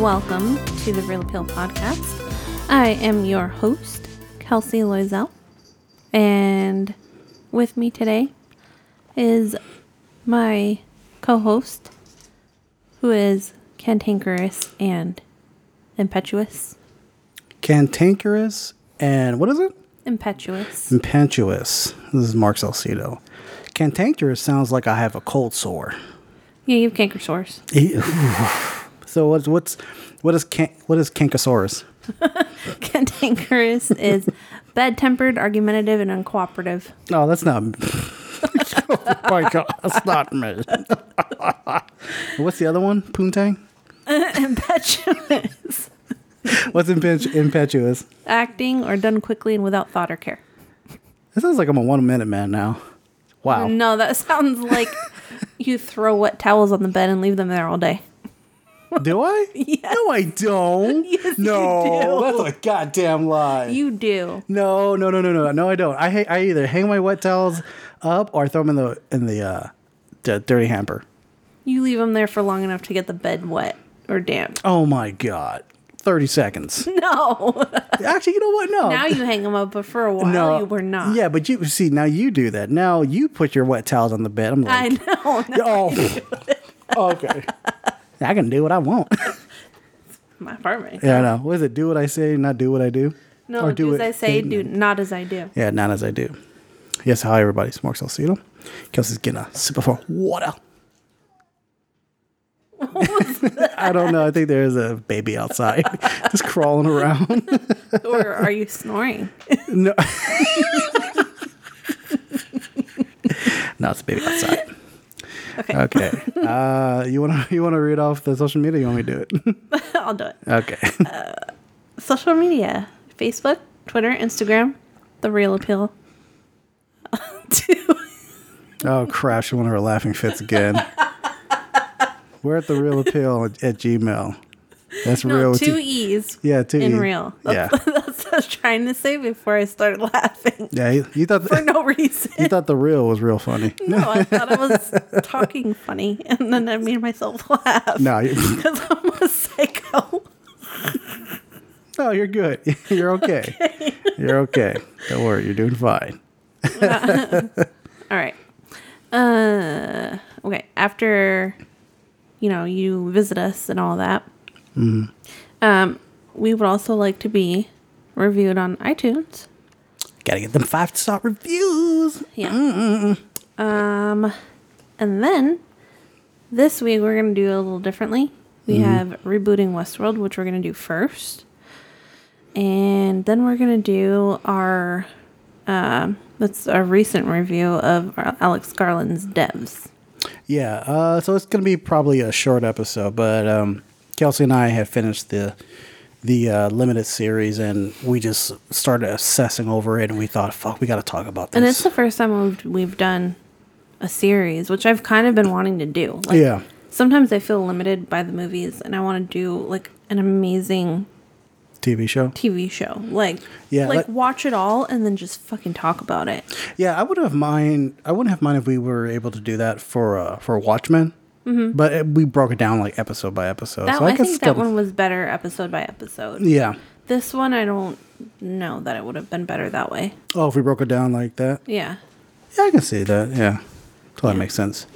Welcome to the Reel Appeal Podcast. I am your host, Kelsey Loisel. And with me today is my co host, who is cantankerous and impetuous. Cantankerous and what is it? Impetuous. Impetuous. This is Mark Salcido. Cantankerous sounds like I have a cold sore. Yeah, you have canker sores. So what's what's what is can, what is cankersaurus? Cantankerous is bad tempered, argumentative, and uncooperative. No, that's not. oh my god, that's not me. what's the other one? Poontang. Impetuous. What's impetu- impetuous? Acting or done quickly and without thought or care. It sounds like I'm a one minute man now. Wow. No, that sounds like you throw wet towels on the bed and leave them there all day. Do I? Yes. No, I don't. Yes, you no, do. that's a goddamn lie. You do. No, no, no, no, no, no. I don't. I ha- I either hang my wet towels up or I throw them in the in the uh, the dirty hamper. You leave them there for long enough to get the bed wet or damp. Oh my god, thirty seconds. No. Actually, you know what? No. now you hang them up, but for a while no, you were not. Yeah, but you see now you do that. Now you put your wet towels on the bed. I'm I like, know. No, oh, okay. I can do what I want. my apartment. yeah, I know. What is it? Do what I say, not do what I do. No, Or do, as it- I say, do- do not as I do. Yeah, not as I do. Yes, hi everybody. It's Mark Salcido. Kelsey's getting a sip of her water. I don't know. I think there's a baby outside just crawling around. or are you snoring? no. no, it's a baby outside. Okay. Okay. Uh, you wanna you wanna read off the social media? You want me to do it? I'll do it. Okay. Social media Facebook, Twitter, Instagram, The Reel Appeal. Oh crap! She one of her laughing fits again. We're at the reel appeal at, at Gmail. That's No, real. two two- E's yeah, two e's in real. That's, Yeah, that's what I was trying to say before I started laughing yeah. You, you thought for no reason. you thought the real was real funny. No, I thought I was talking funny, and then I made myself laugh. No, you, because I'm a psycho. no, you're good. You're okay. You're okay. Don't worry. You're doing fine. All right. Uh, okay. After you know you visit us and all that, um, we would also like to be reviewed on iTunes. Gotta get them five star reviews. Yeah. Um, and then this week we're gonna do a little differently. We have rebooting Westworld, which we're gonna do first, and then we're gonna do our um that's a recent review of our Alex Garland's Devs. Yeah. Uh, so it's gonna be probably a short episode, but um, Kelsey and I have finished the the uh, limited series, and we just started assessing over it, and we thought, "Fuck, we got to talk about this." And it's the first time we've we've done a series, which I've kind of been wanting to do. Like, yeah. Sometimes I feel limited by the movies, and I want to do like an amazing TV show. TV show. Like, Yeah, like like- watch it all and then just fucking talk about it. Yeah, I wouldn't have mind. I wouldn't have mind if we were able to do that for uh, for Watchmen. Mm-hmm. But it, we broke it down like episode by episode. That so I, guess think that one was better episode by episode. Yeah. This one, I don't know that it would have been better that way. Oh, if we broke it down like that, Yeah. yeah, I can see that. Yeah, so that makes sense.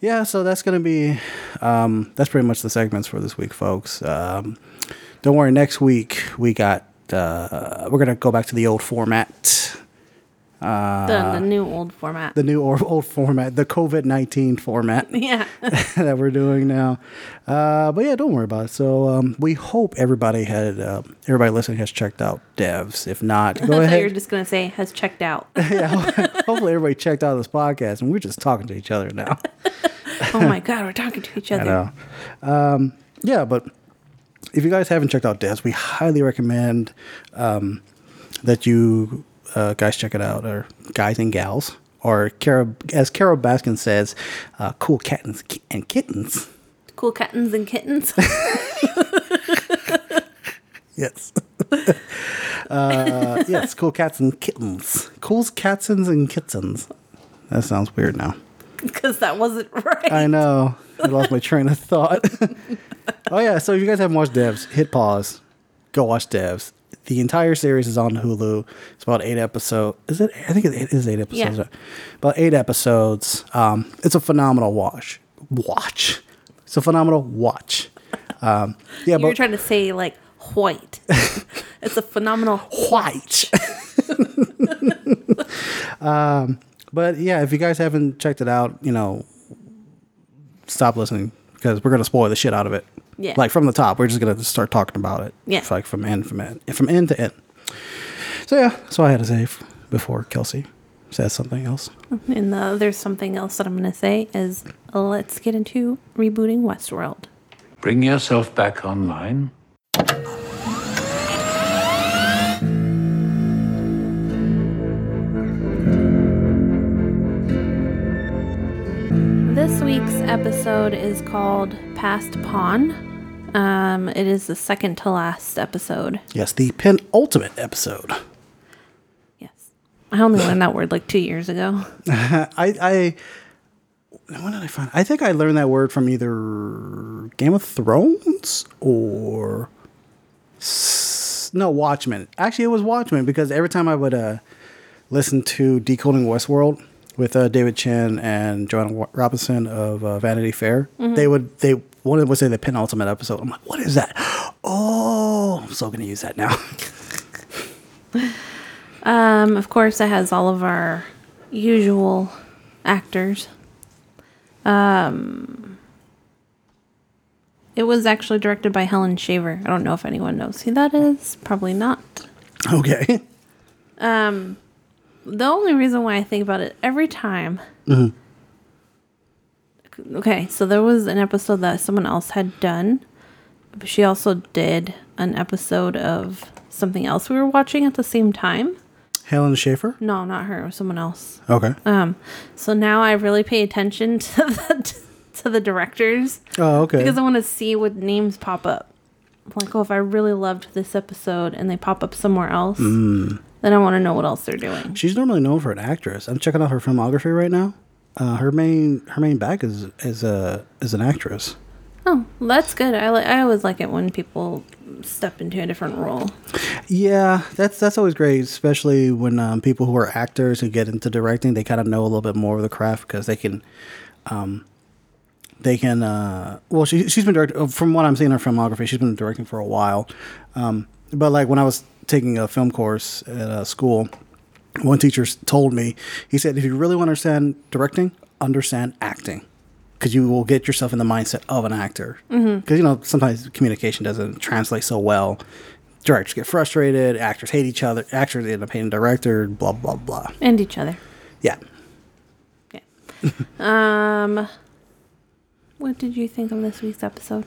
Yeah, so that's gonna be. Um, that's pretty much the segments for this week, folks. Um, don't worry. Next week we got. Uh, we're gonna go back to the old format. The, the new old format. Uh, The new or old format, the COVID nineteen format. yeah. that we're doing now. Uh, but yeah, don't worry about it. So um, we hope everybody had uh, everybody listening has checked out Devs. If not, I go thought You're just going to say has checked out. yeah, hopefully everybody checked out this podcast, and we're just talking to each other now. oh my God, we're talking to each I other. know. Um, yeah, but if you guys haven't checked out Devs, we highly recommend um, that you uh, guys check it out, or guys and gals, or Carol, as Carole Baskin says, uh, cool kittens and kittens. Cool kittens and kittens. Yes. uh, yes, cool cats and kittens. Cool cats and kittens. That sounds weird now. because that wasn't right. I know. I lost my train of thought. oh yeah, so if you guys haven't watched Devs, hit pause. Go watch Devs. The entire series is on Hulu. It's about eight episodes. Is it? I think it is eight episodes. Yeah. About eight episodes. Um, it's a phenomenal watch. Watch. It's a phenomenal watch. Um, yeah, you were but trying to say like white. it's a phenomenal white. um, but yeah, if you guys haven't checked it out, you know, stop listening because we're gonna spoil the shit out of it. Yeah. Like from the top, we're just gonna start talking about it. Yeah. Like from end from end from end to end. So yeah, that's all I had to say f- before Kelsey says something else. And the, there's something else that I'm going to say is let's get into rebooting Westworld. Bring yourself back online. This week's episode is called Past Pawn. Um, it is the second to last episode. Yes, the penultimate episode. Yes. I only learned that word like two years ago. I I when did I find? I think I learned that word from either Game of Thrones or no Watchmen. Actually, it was Watchmen because every time I would uh, listen to Decoding Westworld with uh, David Chen and Joanna Robinson of uh, Vanity Fair, they would they one of them would say the penultimate episode. I'm like, what is that? Oh, I'm so gonna use that now. Um, of course, it has all of our usual actors. Um, it was actually directed by Helen Shaver. I don't know if anyone knows who that is. Probably not. okay. Um, the only reason why I think about it every time. Okay, so there was an episode that someone else had done. But she also did an episode of something else we were watching at the same time. Helen Shaver. No, not her. It was someone else. Okay. Um, so now I really pay attention to the to the directors oh, okay. because I want to see what names pop up. I'm like, oh, if I really loved this episode and they pop up somewhere else, then I want to know what else they're doing. She's normally known for an actress. I'm checking out her filmography right now. Uh, her main her main back is is a is an actress. Oh, that's good. I li- I always like it when people step into a different role. Yeah, that's that's always great, especially when um, people who are actors who get into directing, they kind of know a little bit more of the craft because they can, um, they can. Uh, well, she she's been directing from what I'm seeing her filmography. She's been directing for a while, um, but like when I was taking a film course at a school, one teacher told me he said if you really want to understand directing, understand acting. Because you will get yourself in the mindset of an actor. Because you know sometimes communication doesn't translate so well directors get frustrated, actors hate each other, actors end up hating director, blah blah blah. And each other. Yeah. Okay. um, what did you think of this week's episode?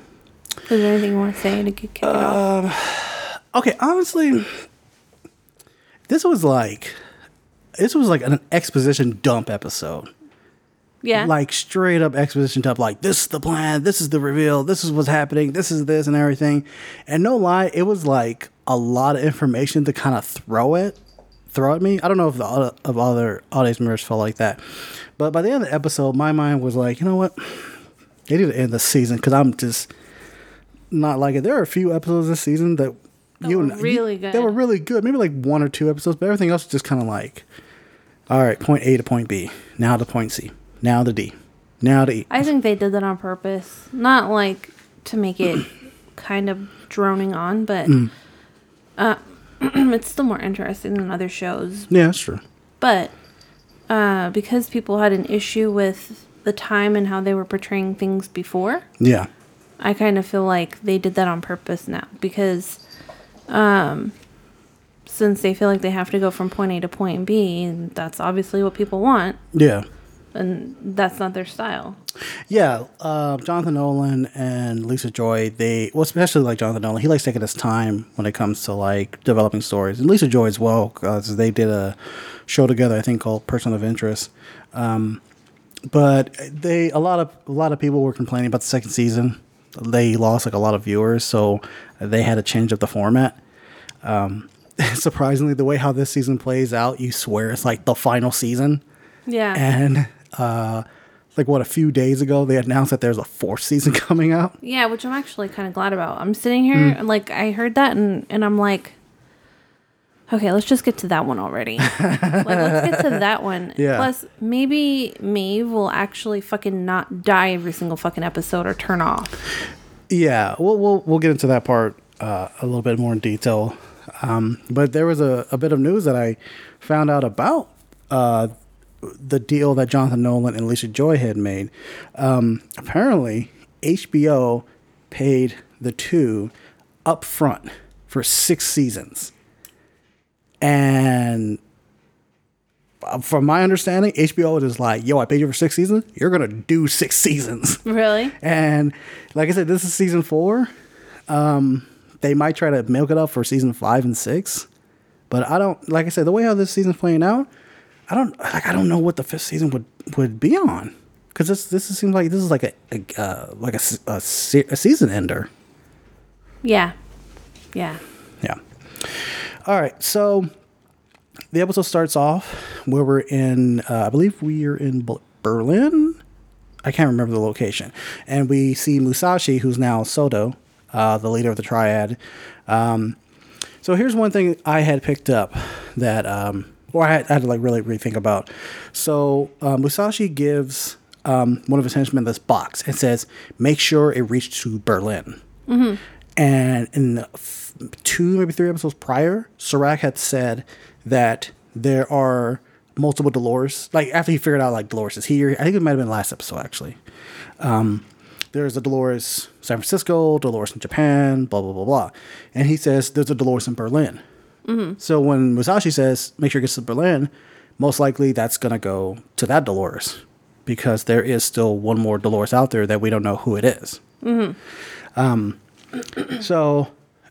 Is there anything you want to say to kick kick it off? Okay, honestly, this was like this was like an exposition dump episode. Yeah. Like straight up exposition dump, like this is the plan, this is the reveal, this is what's happening, this is this and everything. And no lie, it was like a lot of information to kind of throw it, throw at me. I don't know if the other, of other audience members felt like that, but by the end of the episode, my mind was like, you know what, they need to end the season because I'm just not like it. There are a few episodes this season that, That you were and- you- really They were really good. Maybe like one or two episodes, but everything else is just kind of like, all right, point A to point B, now to point C, now to D, now to E. I think they did that on purpose. Not like to make it kind of droning on, but Mm. uh, it's still more interesting than other shows. yeah, that's true. But uh, because people had an issue with the time and how they were portraying things before, Yeah, I kind of feel like they did that on purpose now because um, since they feel like they have to go from point A to point B, and that's obviously what people want, yeah, and that's not their style. yeah. Uh, Jonathan Nolan and Lisa Joy, they well, especially like Jonathan Nolan, he likes taking his time when it comes to like developing stories, and Lisa Joy as well, because they did a show together, I think called Person of Interest. Um, but they a lot of a lot of people were complaining about the second season. They lost like a lot of viewers, so they had to change up the format. Um, surprisingly, the way how this season plays out, you swear it's like the final season. Yeah. and uh, like what a few days ago they announced that there's a fourth season coming out. Yeah, which I'm actually kind of glad about. I'm sitting here and like I heard that and and I'm like, okay, let's just get to that one already. like let's get to that one. Yeah. Plus, maybe Maeve will actually fucking not die every single fucking episode or turn off. Yeah, we'll we'll we'll get into that part uh, a little bit more in detail. Um, but there was a, a bit of news that I found out about uh, the deal that Jonathan Nolan and Alicia Joy had made. Um, apparently, HBO paid the two up front for six seasons, and uh, from my understanding, HBO is like, "Yo, I paid you for six seasons. You're gonna do six seasons." Really? And like I said, this is season four. Um, they might try to milk it up for season five and six, but I don't. Like I said, the way how this season's playing out, I don't like. I don't know what the fifth season would would be on because this this seems like this is like a, a uh, like a, a se- a season ender. Yeah. Yeah. Yeah. All right. So the episode starts off where we're in, uh, I believe we are in Berlin. I can't remember the location. And we see Musashi, who's now Sato, uh, the leader of the triad. Um, so here's one thing I had picked up that, um, or I had, I had to like really rethink about. So uh, Musashi gives um, one of his henchmen this box and says, "Make sure it reached to Berlin." And in two, maybe three episodes prior, Serac had said that there are multiple Dolores. Like after he figured out like Dolores is here, I think it might have been last episode actually. Um, there's a Dolores San Francisco, Dolores in Japan, blah blah blah blah, and he says there's a Dolores in Berlin. Mm-hmm. So when Musashi says make sure it gets to Berlin, most likely that's gonna go to that Dolores because there is still one more Dolores out there that we don't know who it is. Mm-hmm. Um, So,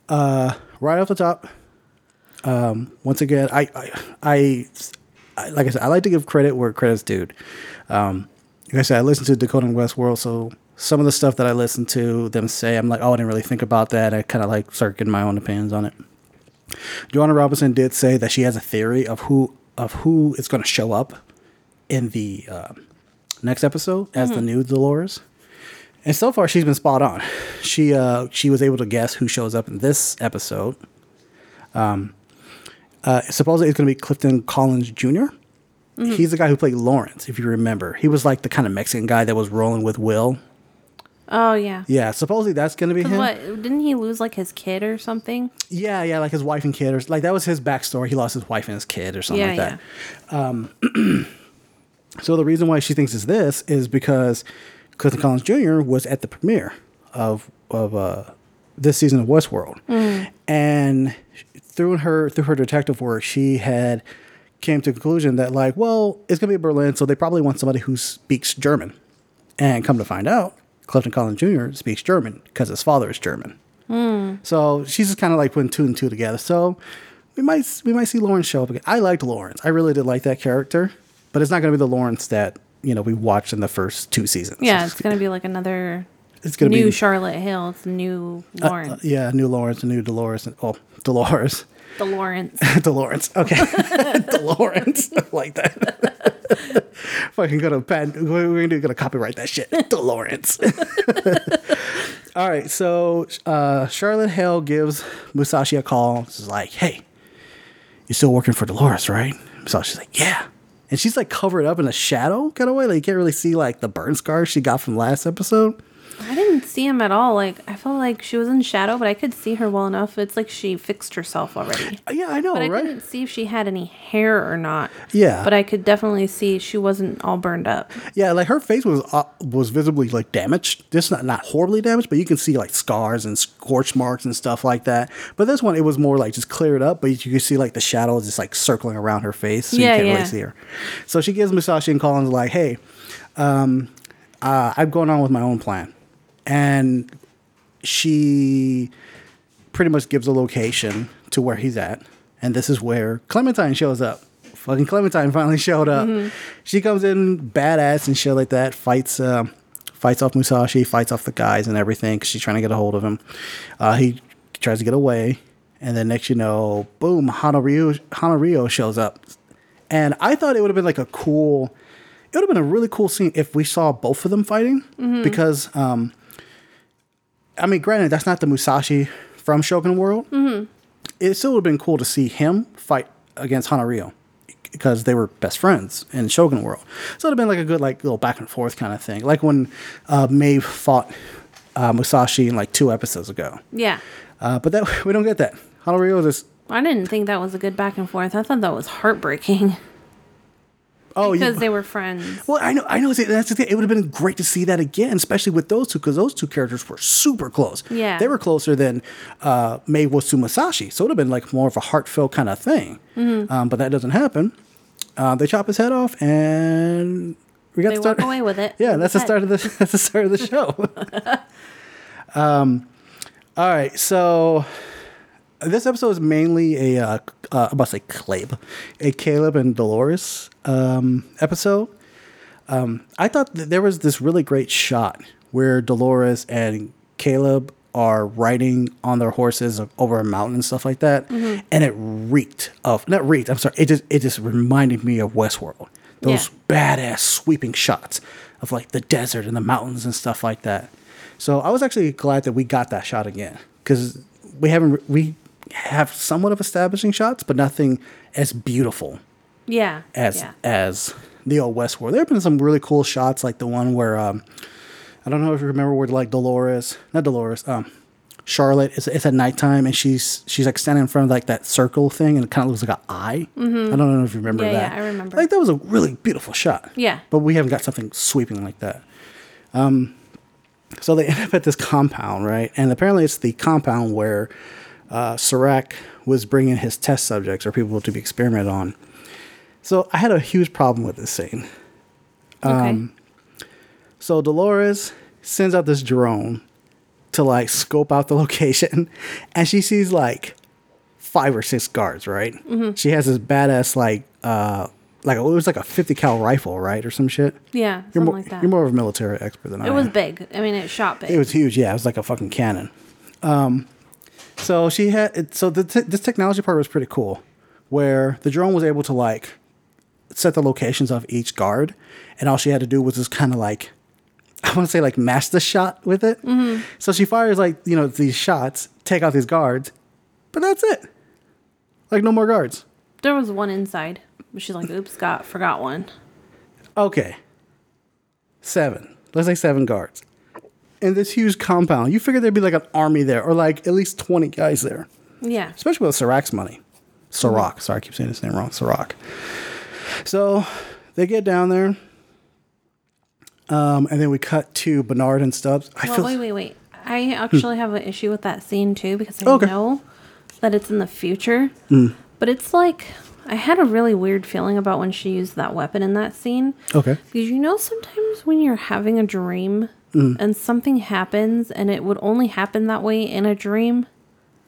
uh, right off the top, um, once again, I, I, I, I, like I said, I like to give credit where credit's due. Um, like I said, I listen to Decoding Westworld, so some of the stuff that I listen to them say, I'm like, oh, I didn't really think about that. I kind of like start getting my own opinions on it. Joanna Robinson did say that she has a theory of who of who is going to show up in the uh, next episode as the new Dolores. And so far, she's been spot on. She uh, she was able to guess who shows up in this episode. Um, uh, supposedly, it's going to be Clifton Collins junior He's the guy who played Lawrence, if you remember. He was like the kind of Mexican guy that was rolling with Will. Oh yeah. Yeah, supposedly that's going to be him. what? Didn't he lose like his kid or something? Yeah, yeah, like his wife and kid, or like that was his backstory. He lost his wife and his kid, or something yeah, like that. Yeah. So the reason why she thinks it's this is because Clifton Collins Jr. was at the premiere of of uh, this season of Westworld, and through her through her detective work, she had came to the conclusion that like, well, it's gonna be Berlin, so they probably want somebody who speaks German. And come to find out, Clifton Collins Jr. speaks German because his father is German. So she's just kind of like putting two and two together. So we might we might see Lawrence show up again. I liked Lawrence. I really did like that character, but it's not going to be the Lawrence that you know we watched in the first two seasons. Yeah, it's gonna be like another It's gonna new be new Charlotte Hale. It's new Lawrence. yeah, new Lawrence, new Dolores, and oh Dolores, Lawrence. Dolores. Okay, Dolores. Like that. Fucking gonna pen. We're gonna do- gonna copyright that shit. Dolores. All right, so uh, Charlotte Hale gives Musashi a call. She's like, "Hey, you're still working for Dolores, right?" Musashi's like, "Yeah," and she's like covered up in a shadow kind of way. Like you can't really see like the burn scars she got from last episode. I didn't see him at all. Like I felt like she was in shadow, but I could see her well enough. It's like she fixed herself already. Uh, Yeah, I know, But I right? couldn't see if she had any hair or not. Yeah. But I could definitely see she wasn't all burned up. Yeah, like her face was uh, was visibly like damaged. Just not not horribly damaged, but you can see like scars and scorch marks and stuff like that. But this one, it was more like just cleared up, but you could see like the shadows just like circling around her face, so Yeah, you can't yeah. really see her. So she gives Musashi and Collins like, "Hey, um, uh, I'm going on with my own plan," and she pretty much gives a location to where he's at, and this is where Clementine shows up. Fucking Clementine finally showed up. She comes in badass and shit like that. Fights, uh, fights off Musashi, fights off the guys and everything. Cause she's trying to get a hold of him. Uh, he tries to get away, and then next you know, boom, Hanaryo Hanaryo shows up, and I thought it would have been like a cool it would have been a really cool scene if we saw both of them fighting because um I mean granted that's not the Musashi from Shogun World. It still would have been cool to see him fight against Hanaryo because they were best friends in Shogun World. So it would have been like a good like little back and forth kind of thing. Like when uh, Maeve fought uh, Musashi in like two episodes ago. Yeah. Uh, but that we don't get that. Hanaryo just I didn't think that was a good back and forth. I thought that was heartbreaking oh because you, they were friends. Well, I know, I know. That's the thing. It would have been great to see that again, especially with those two, because those two characters were super close. Yeah. they were closer than uh, Mei was to Musashi, so it would have been like more of a heartfelt kind of thing. Mm-hmm. Um, but that doesn't happen. Uh, they chop his head off, and we got They to start. walk away with it. Yeah, that's the start of the that's the start of the show. um, all right, so this episode is mainly a uh, uh, I must say Caleb, a Caleb and Dolores um, episode. Um, I thought that there was this really great shot where Dolores and Caleb are riding on their horses over a mountain and stuff like that, and it reeked of not reeked. I'm sorry, it just it just reminded me of Westworld. Those badass sweeping shots of like the desert and the mountains and stuff like that. So I was actually glad that we got that shot again because we haven't we have somewhat of establishing shots, but nothing as beautiful Yeah. as yeah. as the old Westworld. There have been some really cool shots, like the one where um, I don't know if you remember where like Dolores, not Dolores, um, Charlotte. It's, it's at nighttime and she's she's like standing in front of like that circle thing and it kind of looks like an eye. I don't know if you remember Mm-hmm. Yeah, that. yeah, I remember. Like that was a really beautiful shot. Yeah. but we haven't got something sweeping like that. Um, so they end up at this compound, right? And apparently it's the compound where uh, Serac was bringing his test subjects or people to be experimented on. So I had a huge problem with this scene. Okay. um, So Dolores sends out this drone to like scope out the location, and she sees like five or six guards. Right? Mm-hmm. She has this badass like uh like it was like a fifty cal rifle, right, or some shit. yeah. You're Something more, like that. you're more of a military expert than I it am. was big. I mean, it shot big. It was huge. Yeah, it was like a fucking cannon. Um, so she had so the t- this technology part was pretty cool, where the drone was able to like set the locations of each guard, and all she had to do was just kind of like I want to say like match the shot with it. Mm-hmm. So she fires like you know these shots, take out these guards, but that's it. Like no more guards. there was one inside. but She's like, "Oops, got forgot one." Okay. Seven. Let's say seven guards. In this huge compound, you figure there'd be like an army there, or like at least 20 guys there. Yeah. Especially with Sirac's money. Sirac. Sorry, I keep saying his name wrong. Sirac. So they get down there. Um, and then we cut to Bernard and Stubbs. I Well, feel wait, wait, wait. I actually have an issue with that scene too because I Okay. know that it's in the future, Hmm. but it's like I had a really weird feeling about when she used that weapon in that scene. Okay. Because you know, sometimes when you're having a dream Hmm. and something happens, and it would only happen that way in a dream.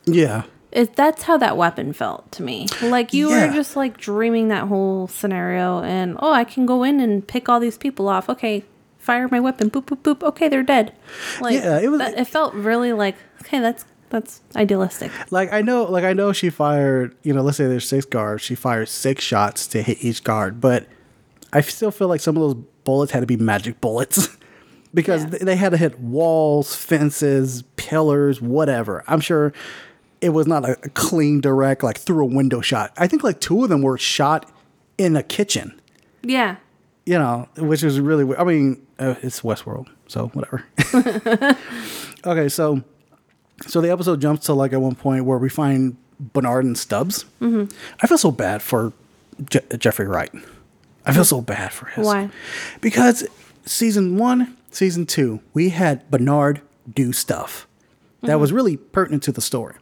Yeah. It, that's how that weapon felt to me. Like you Yeah. were just like dreaming that whole scenario, and oh, I can go in and pick all these people off. Okay, fire my weapon. Boop boop boop. Okay, they're dead. Like Yeah, it was- that- it felt really like okay, that's that's idealistic. Like I know, like I know she fired. You know, let's say there's six guards. She fired six shots to hit each guard, but I still feel like some of those bullets had to be magic bullets because Yeah. they had to hit walls, fences, pillars, whatever. I'm sure it was not a, clean direct like through a window shot. I think like two of them were shot in a kitchen. Yeah, You know, which is really. weird. I mean, uh, it's Westworld, so whatever. okay, so so the episode jumps to like at one point where we find Bernard and Stubbs. Mm-hmm. I feel so bad for Je- Jeffrey Wright. I feel so bad for his. Why? Because season one, season two, we had Bernard do stuff that Mm-hmm. was really pertinent to the story.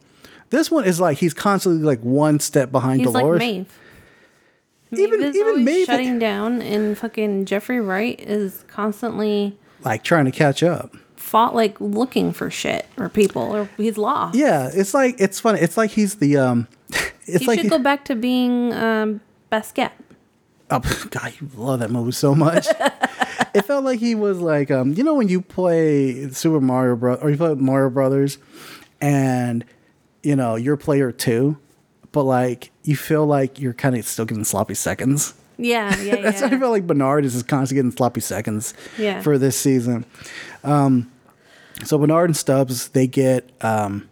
This one is like he's constantly like one step behind Dolores. he's Dolores. like Maeve. Even- Maeve even Maeve- shutting down, and fucking Jeffrey Wright is constantly like trying to catch up. fought like looking for shit or people, or he's lost. Yeah, it's like it's funny. It's like he's the um. It's he like should he- go back to being um, Basquiat. Oh, God, you love that movie so much. it felt like he was like, um, you know, when you play Super Mario Bros. or you play Mario Brothers, and you know you're player two, but like you feel like you're kind of still getting sloppy seconds. Yeah, yeah, yeah. That's why I felt like Bernard is just constantly getting sloppy seconds Yeah. for this season. Um, so Bernard and Stubbs they get um,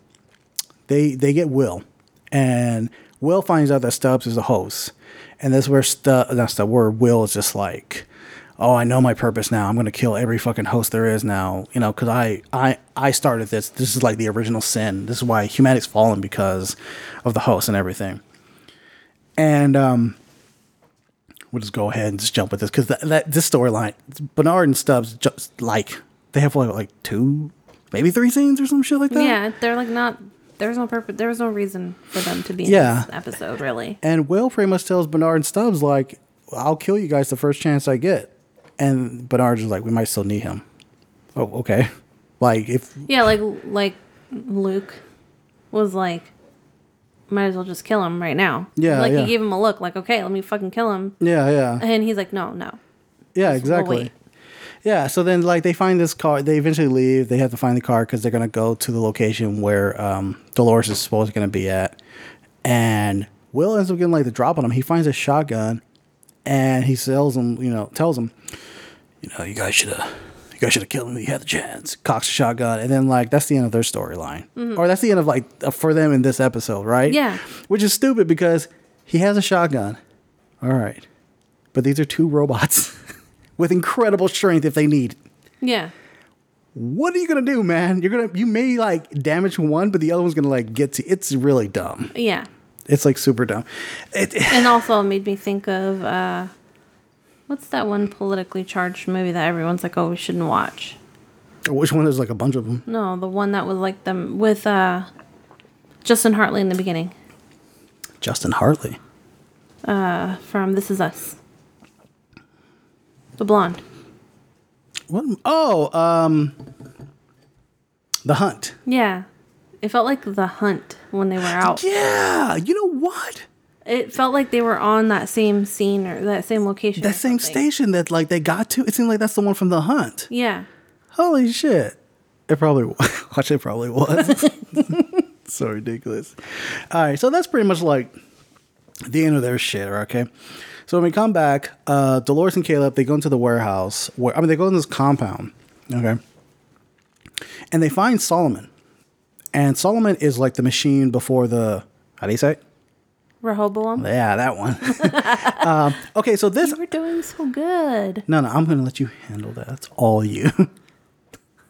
they they get Will, and Will finds out that Stubbs is a host, and that's where Stubbs that's the word Will is just like, oh, I know my purpose now. I'm gonna kill every fucking host there is now. You know, because I I I started this. This is like the original sin. This is why humanity's fallen because of the host and everything. And um, we'll just go ahead and just jump with this because that, that this storyline, Bernard and Stubbs, just like they have like, like two, maybe three scenes or some shit like that. yeah, they're like not. There's no purpose. There was no reason for them to be in Yeah. this episode, really. And Will pretty much tells Bernard and Stubbs like, "I'll kill you guys the first chance I get." And Bernard's like, "We might still need him." Oh, okay. Like if Yeah, like like Luke was like, might as well just kill him right now. Yeah, like yeah. he gave him a look, like, okay, let me fucking kill him, yeah, yeah, and he's like, no, no. yeah, we'll exactly. Yeah, so then like they find this car. They eventually leave. They have to find the car because they're gonna go to the location where um, Dolores is supposed to gonna be at. And Will ends up getting like the drop on him. He finds a shotgun, and he sells him. You know, tells him, you know, you guys should have, you guys should have killed him. You had the chance. Cocks a shotgun, and then like that's the end of their storyline, or that's the end of like uh, for them in this episode, right? Yeah. which is stupid because he has a shotgun. All right, but these are two robots with incredible strength if they need. Yeah, What are you gonna do, man? You're gonna you may like damage one, but the other one's gonna like get to. It's really dumb. yeah. It's like super dumb. It, And also made me think of uh, what's that one politically charged movie that everyone's like, oh, we shouldn't watch. which one? There's like a bunch of them. No, the one that was like them with uh, Justin Hartley in the beginning Justin Hartley. Uh, from This Is Us. The blonde. What? Oh, um, The Hunt. Yeah. It felt like The Hunt when they were out. Yeah, you know what? It felt like they were on that same scene or that same location. That same station that like they got to. It seemed like that's the one from The Hunt. Yeah. Holy shit! It probably watch. It probably was. so ridiculous. All right, so that's pretty much like the end of their shit. Okay, so when we come back, uh, Dolores and Caleb they go into the warehouse. Where I mean, they go in this compound. Okay, and they find Solomon, and Solomon is like the machine before the how do you say? it? Rehoboam. Yeah, that one. um, okay, so this You were doing so good. no, no, I'm going to let you handle that. That's all you.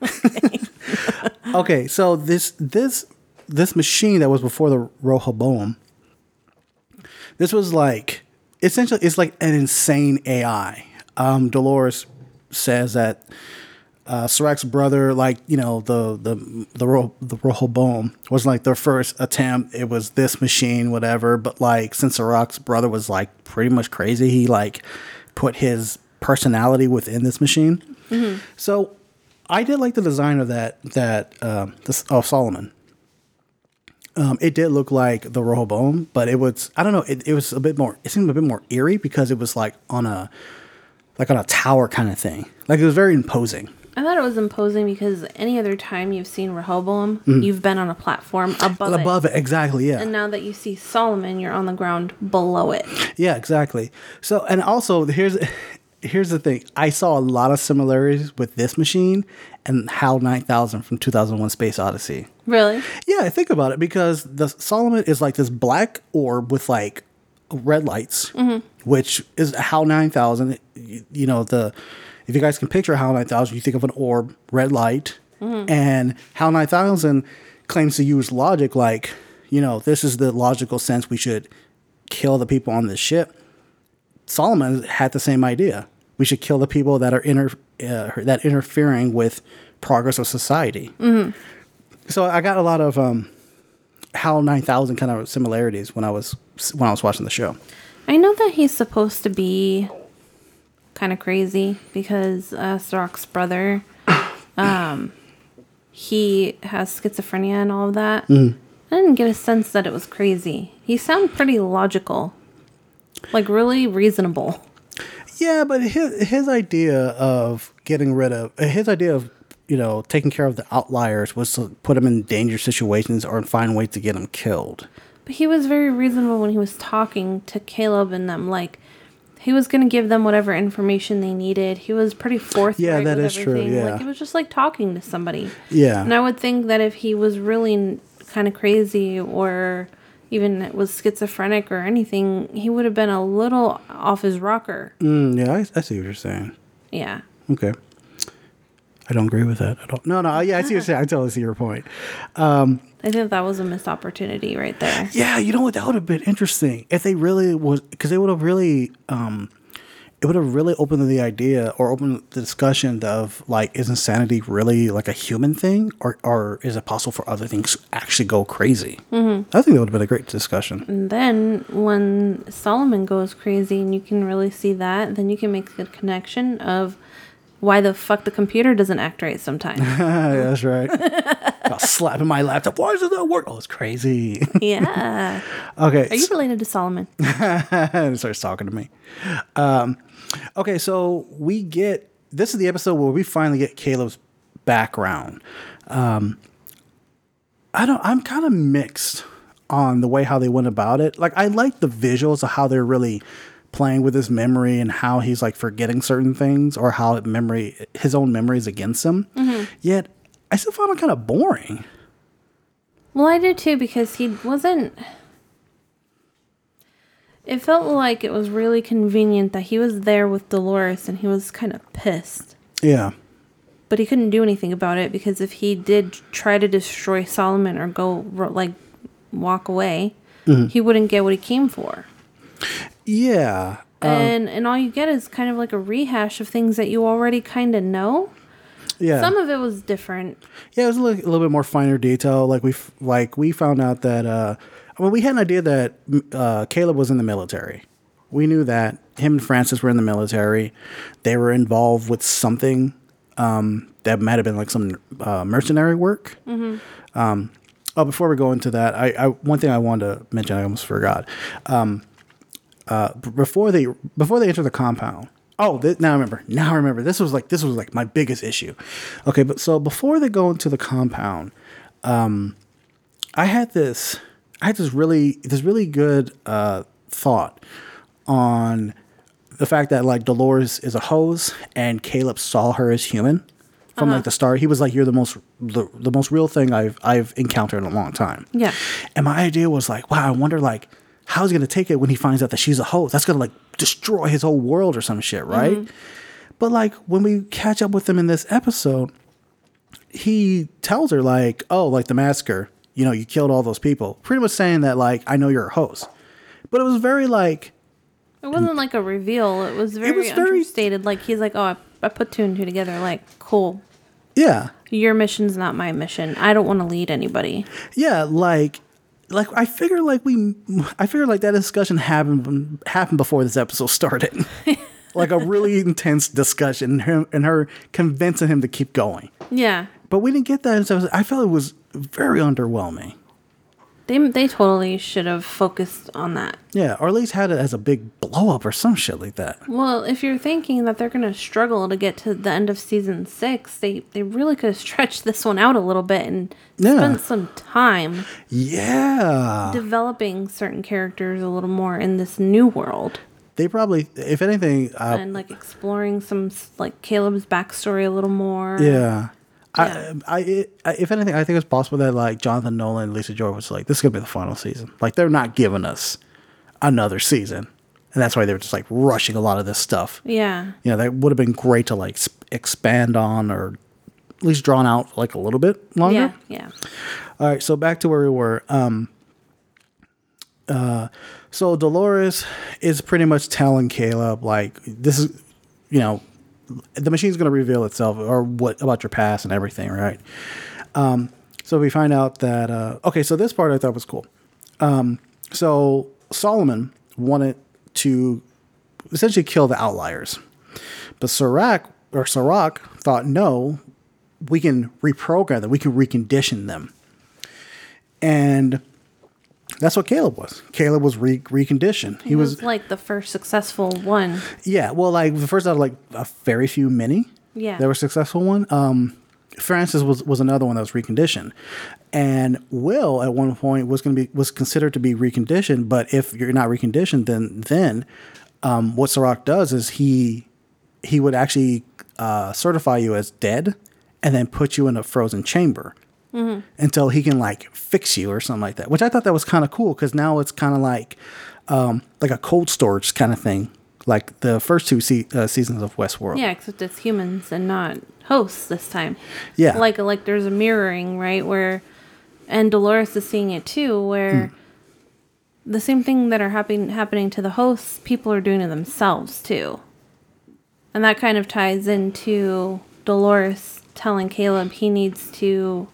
okay, so this this this machine that was before the Rehoboam, this was like essentially it's like an insane AI. Um, Dolores says that uh, Sirach's brother, like you know the the the Ro- the Rehoboam was like their first attempt. It was this machine, whatever. But like since Sirach's brother was like pretty much crazy, he like put his personality within this machine. So I did like the design of that that um, this of Solomon. Um, it did look like the Rehoboam, but it was I don't know. It, it was a bit more. It seemed a bit more eerie because it was like on a like on a tower kind of thing. Like it was very imposing. I thought it was imposing because any other time you've seen Rehoboam, mm-hmm. you've been on a platform above, it. above it exactly yeah And now that you see Solomon, you're on the ground below it. yeah exactly so and also here's here's the thing i saw a lot of similarities with this machine and hal 9000 from 2001 space odyssey Really? yeah I think about it because the solomon is like this black orb with like red lights mm-hmm. which is hal 9000 you, you know the if you guys can picture hal 9000 you think of an orb red light and hal 9000 claims to use logic like you know this is the logical sense we should kill the people on this ship Solomon had the same idea. We should kill the people that are inter, uh, that interfering with progress of society. So I got a lot of um, HAL nine thousand kind of similarities when I was when I was watching the show. I know that he's supposed to be kind of crazy because uh, Sirach's brother, um, he has schizophrenia and all of that. I didn't get a sense that it was crazy. He sounded pretty logical, like really reasonable. Yeah, but his his idea of getting rid of his idea of you know taking care of the outliers was to put them in dangerous situations or find ways to get them killed. But he was very reasonable when he was talking to Caleb and them. Like, he was going to give them whatever information they needed. He was pretty forthright. Yeah, that is true, yeah. like it was just like talking to somebody. Yeah. And I would think that if he was really kind of crazy or even was schizophrenic or anything, he would have been a little off his rocker. Mm, yeah, I, I see what you're saying. Yeah. Okay. I don't agree with that. I don't. No, no. Yeah, I see what you're. I totally see your point. Um, I think that was a missed opportunity right there. Yeah, you know what? That would have been interesting if they really was, because they would have really, um, it would have really opened the idea or opened the discussion of like, is insanity really like a human thing, or or is it possible for other things to actually go crazy? Mm-hmm. I think that would have been a great discussion. And then when Solomon goes crazy and you can really see that, then you can make the connection of why the fuck the computer doesn't act right sometimes. yeah, that's right. I'll slapping my laptop. Why doesn't that work? Oh, it's crazy. yeah. okay, Are you related to Solomon? and it starts talking to me. Um, okay, so we get this is the episode where we finally get Caleb's background. Um, I don't. I'm kind of mixed on the way how they went about it. Like I like the visuals of how they're really playing with his memory and how he's like forgetting certain things or how memory his own memory is against him. Mm-hmm. Yet I still found it kind of boring. Well, I did too because he wasn't. It felt like it was really convenient that he was there with Dolores and he was kind of pissed. Yeah. But he couldn't do anything about it because if he did try to destroy Solomon or go, like, walk away, mm-hmm. he wouldn't get what he came for. Yeah. and and all you get is kind of like a rehash of things that you already kind of know. Yeah. Some of it was different. Yeah, it was a little, a little bit more finer detail. Like we f- like we found out that uh, well, we had an idea that uh, Caleb was in the military. We knew that him and Francis were in the military. They were involved with something um, that might have been like some uh, mercenary work. Um, oh, before we go into that, I, I one thing I wanted to mention, I almost forgot. Um, uh, before they before they enter the compound. Oh, th- now I remember. Now I remember. This was like this was like my biggest issue. Okay, but so before they go into the compound, um, I had this I had this really this really good uh, thought on the fact that like Dolores is a hose and Caleb saw her as human from like the start. He was like, "You're the most the, the most real thing I've I've encountered in a long time." Yeah. And my idea was like, wow, I wonder like how's he gonna take it when he finds out that she's a host? That's gonna like destroy his whole world or some shit, right? Mm-hmm. But like when we catch up with him in this episode, he tells her like, oh, like the massacre, you know, you killed all those people. Pretty much saying that like I know you're a host. But it was very like It wasn't like a reveal. It was very, it was very- understated. Like he's like, "Oh, I, I put two and two together. Like, cool. yeah. Your mission's not my mission. I don't want to lead anybody." Yeah, like like I figure like we I figure like that discussion happened happened before this episode started. like a really intense discussion and her, and her convincing him to keep going. Yeah. But we didn't get that. So I felt it was very underwhelming. They they totally should have focused on that. Yeah, or at least had it as a big blow up or some shit like that. Well, if you're thinking that they're gonna struggle to get to the end of season six, they they really could have stretched this one out a little bit and Yeah. spent some time Yeah. developing certain characters a little more in this new world They probably, if anything, uh, and like exploring some like Caleb's backstory a little more. yeah. Yeah. I, if anything, I think it's possible that like Jonathan Nolan and Lisa Joy was like, this is gonna be the final season. Like they're not giving us another season, and that's why they were just like rushing a lot of this stuff. Yeah. You know, that would have been great to like sp- expand on or at least drawn out like a little bit longer. Yeah. Yeah. All right, so back to where we were. Um, uh, so Dolores is pretty much telling Caleb like this is, you know, the machine's going to reveal itself or what about your past and everything, right? Um, so we find out that uh, okay, so this part I thought was cool. Um, so Solomon wanted to essentially kill the outliers, but Serac or Serac thought no, we can reprogram them, we can recondition them. And that's what Caleb was. Caleb was re- reconditioned. He He was, was like the first successful one. yeah, well, like the first out of like a very few many. Yeah. That were successful one. Um, Francis was, was another one that was reconditioned. And Will at one point was going to be was considered to be reconditioned, but if you're not reconditioned, then then um, what Sirach does is he he would actually uh, certify you as dead and then put you in a frozen chamber until he can like fix you or something like that. Which I thought that was kind of cool because now it's kind of like um, like a cold storage kind of thing, like the first two se- uh, seasons of Westworld. Yeah, except it's humans and not hosts this time. Yeah. Like like there's a mirroring, right? Where and Dolores is seeing it too, where the same thing that are happening happening to the hosts, people are doing to themselves too. And that kind of ties into Dolores telling Caleb he needs to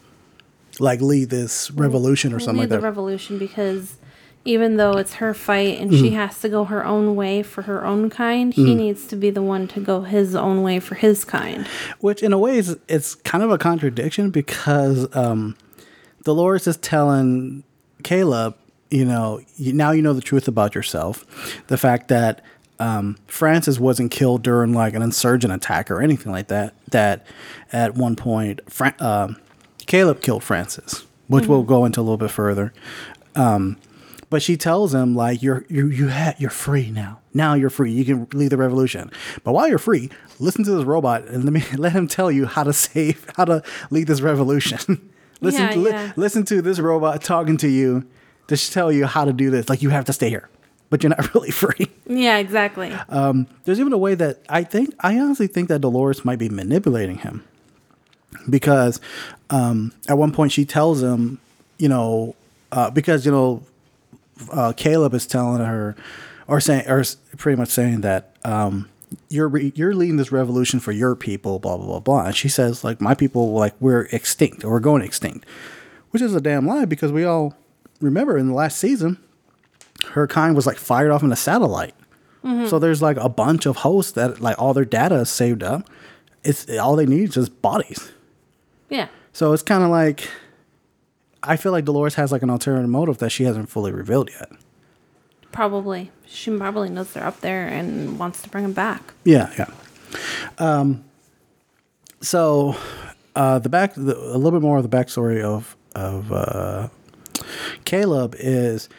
Like lead this revolution or something lead like the that. revolution because even though it's her fight and she Mm-hmm. has to go her own way for her own kind, he needs to be the one to go his own way for his kind. Which, in a way, is it's kind of a contradiction because um, Dolores is telling Caleb, you know, now you know the truth about yourself. The fact that um, Francis wasn't killed during like an insurgent attack or anything like that. That at one point, Fran- um Caleb killed Francis, which we'll go into a little bit further. Um, but she tells him like you're you you ha- you're free now. Now you're free. You can lead the revolution. But while you're free, listen to this robot and let me let him tell you how to save how to lead this revolution. listen Yeah, li- yeah. listen to this robot talking to you to tell you how to do this. Like you have to stay here, but you're not really free. Yeah, exactly. Um, there's even a way that I think I honestly think that Dolores might be manipulating him because um, at one point she tells him, you know, uh, because you know, uh, Caleb is telling her, or saying, or pretty much saying that um, you're re- you're leading this revolution for your people, blah blah blah blah. And she says like my people, like we're extinct or we're going extinct, which is a damn lie because we all remember in the last season, her kind was like fired off in a satellite. So there's like a bunch of hosts that like all their data is saved up. It's all they need is just bodies. Yeah. So it's kind of like I feel like Dolores has like an alternative motive that she hasn't fully revealed yet. Probably. She probably knows they're up there and wants to bring them back. Yeah, yeah. Um, so uh, the back, the, a little bit more of the backstory of of uh, Caleb is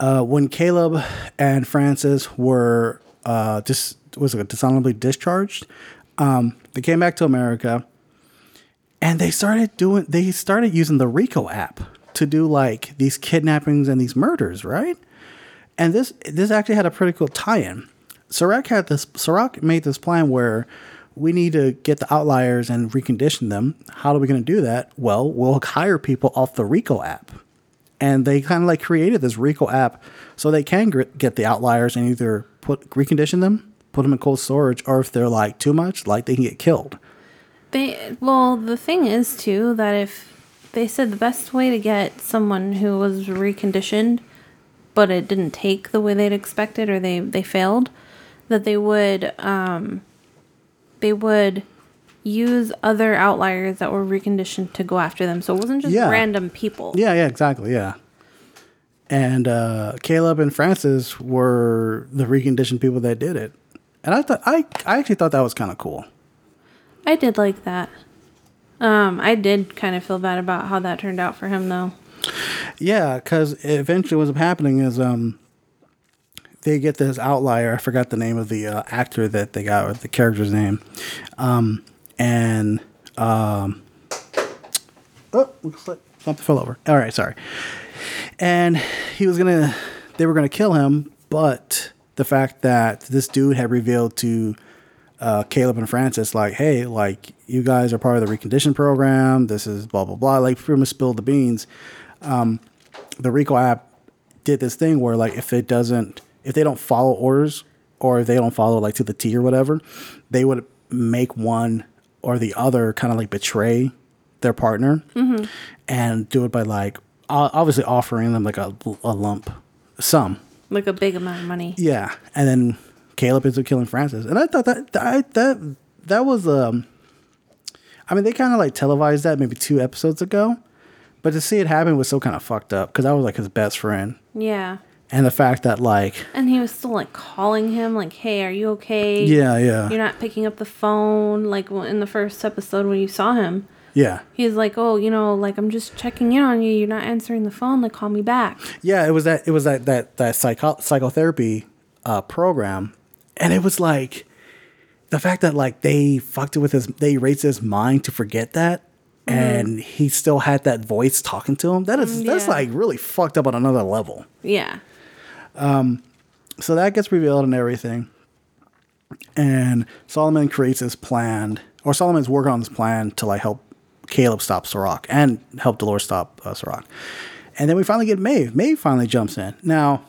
uh, when Caleb and Francis were uh, just was it dishonorably discharged. Um, they came back to America, and they started doing. They started using the Rico app to do like these kidnappings and these murders, right? And this this actually had a pretty cool tie-in. Serac had this. Serac made this plan where we need to get the outliers and recondition them. How are we going to do that? Well, we'll hire people off the Rico app, and they kind of like created this Rico app so they can get the outliers and either put recondition them, put them in cold storage, or if they're like too much, like they can get killed. They well, the thing is too that if they said the best way to get someone who was reconditioned, but it didn't take the way they'd expected or they they failed, that they would um they would use other outliers that were reconditioned to go after them. So it wasn't just Yeah. random people. Yeah, yeah, exactly, yeah. And uh, Caleb and Francis were the reconditioned people that did it, and I thought I I actually thought that was kind of cool. I did like that. Um, I did kind of feel bad about how that turned out for him though. Yeah, because eventually what's happening is um they get this outlier. I forgot the name of the uh, actor that they got or the character's name, um, and um, oh, looks like something fell over. All right, sorry. And he was gonna, they were gonna kill him, but the fact that this dude had revealed to uh, Caleb and Francis, like, hey, like you guys are part of the recondition program. This is blah blah blah. Like, pretty much spilled the beans. Um, the Rico app did this thing where, like, if it doesn't, if they don't follow orders or if they don't follow like to the T or whatever, they would make one or the other kind of like betray their partner and do it by like obviously offering them like a, a lump sum. Like a big amount of money. Yeah, and then Caleb ends up killing Francis, and I thought that that that that was um, I mean they kind of like televised that maybe two episodes ago, but to see it happen was so kind of fucked up because I was like his best friend, Yeah. and the fact that like And he was still like calling him, like, "Hey, are you okay? yeah yeah You're not picking up the phone." Like in the first episode when you saw him, yeah he's like, "Oh, you know, like I'm just checking in on you. You're not answering the phone. Like, call me back." yeah it was that it was that that that psycho- psychotherapy uh, program and it was like the fact that like they fucked it with his they erased his mind to forget that and he still had that voice talking to him that is that's Mm-hmm. Like really fucked up on another level Yeah. Um so that gets revealed and everything and solomon creates his plan or solomon's working on this plan to like help caleb stop Serac and help dolores stop uh, Serac. and then we finally get Maeve. Maeve finally jumps in. Now,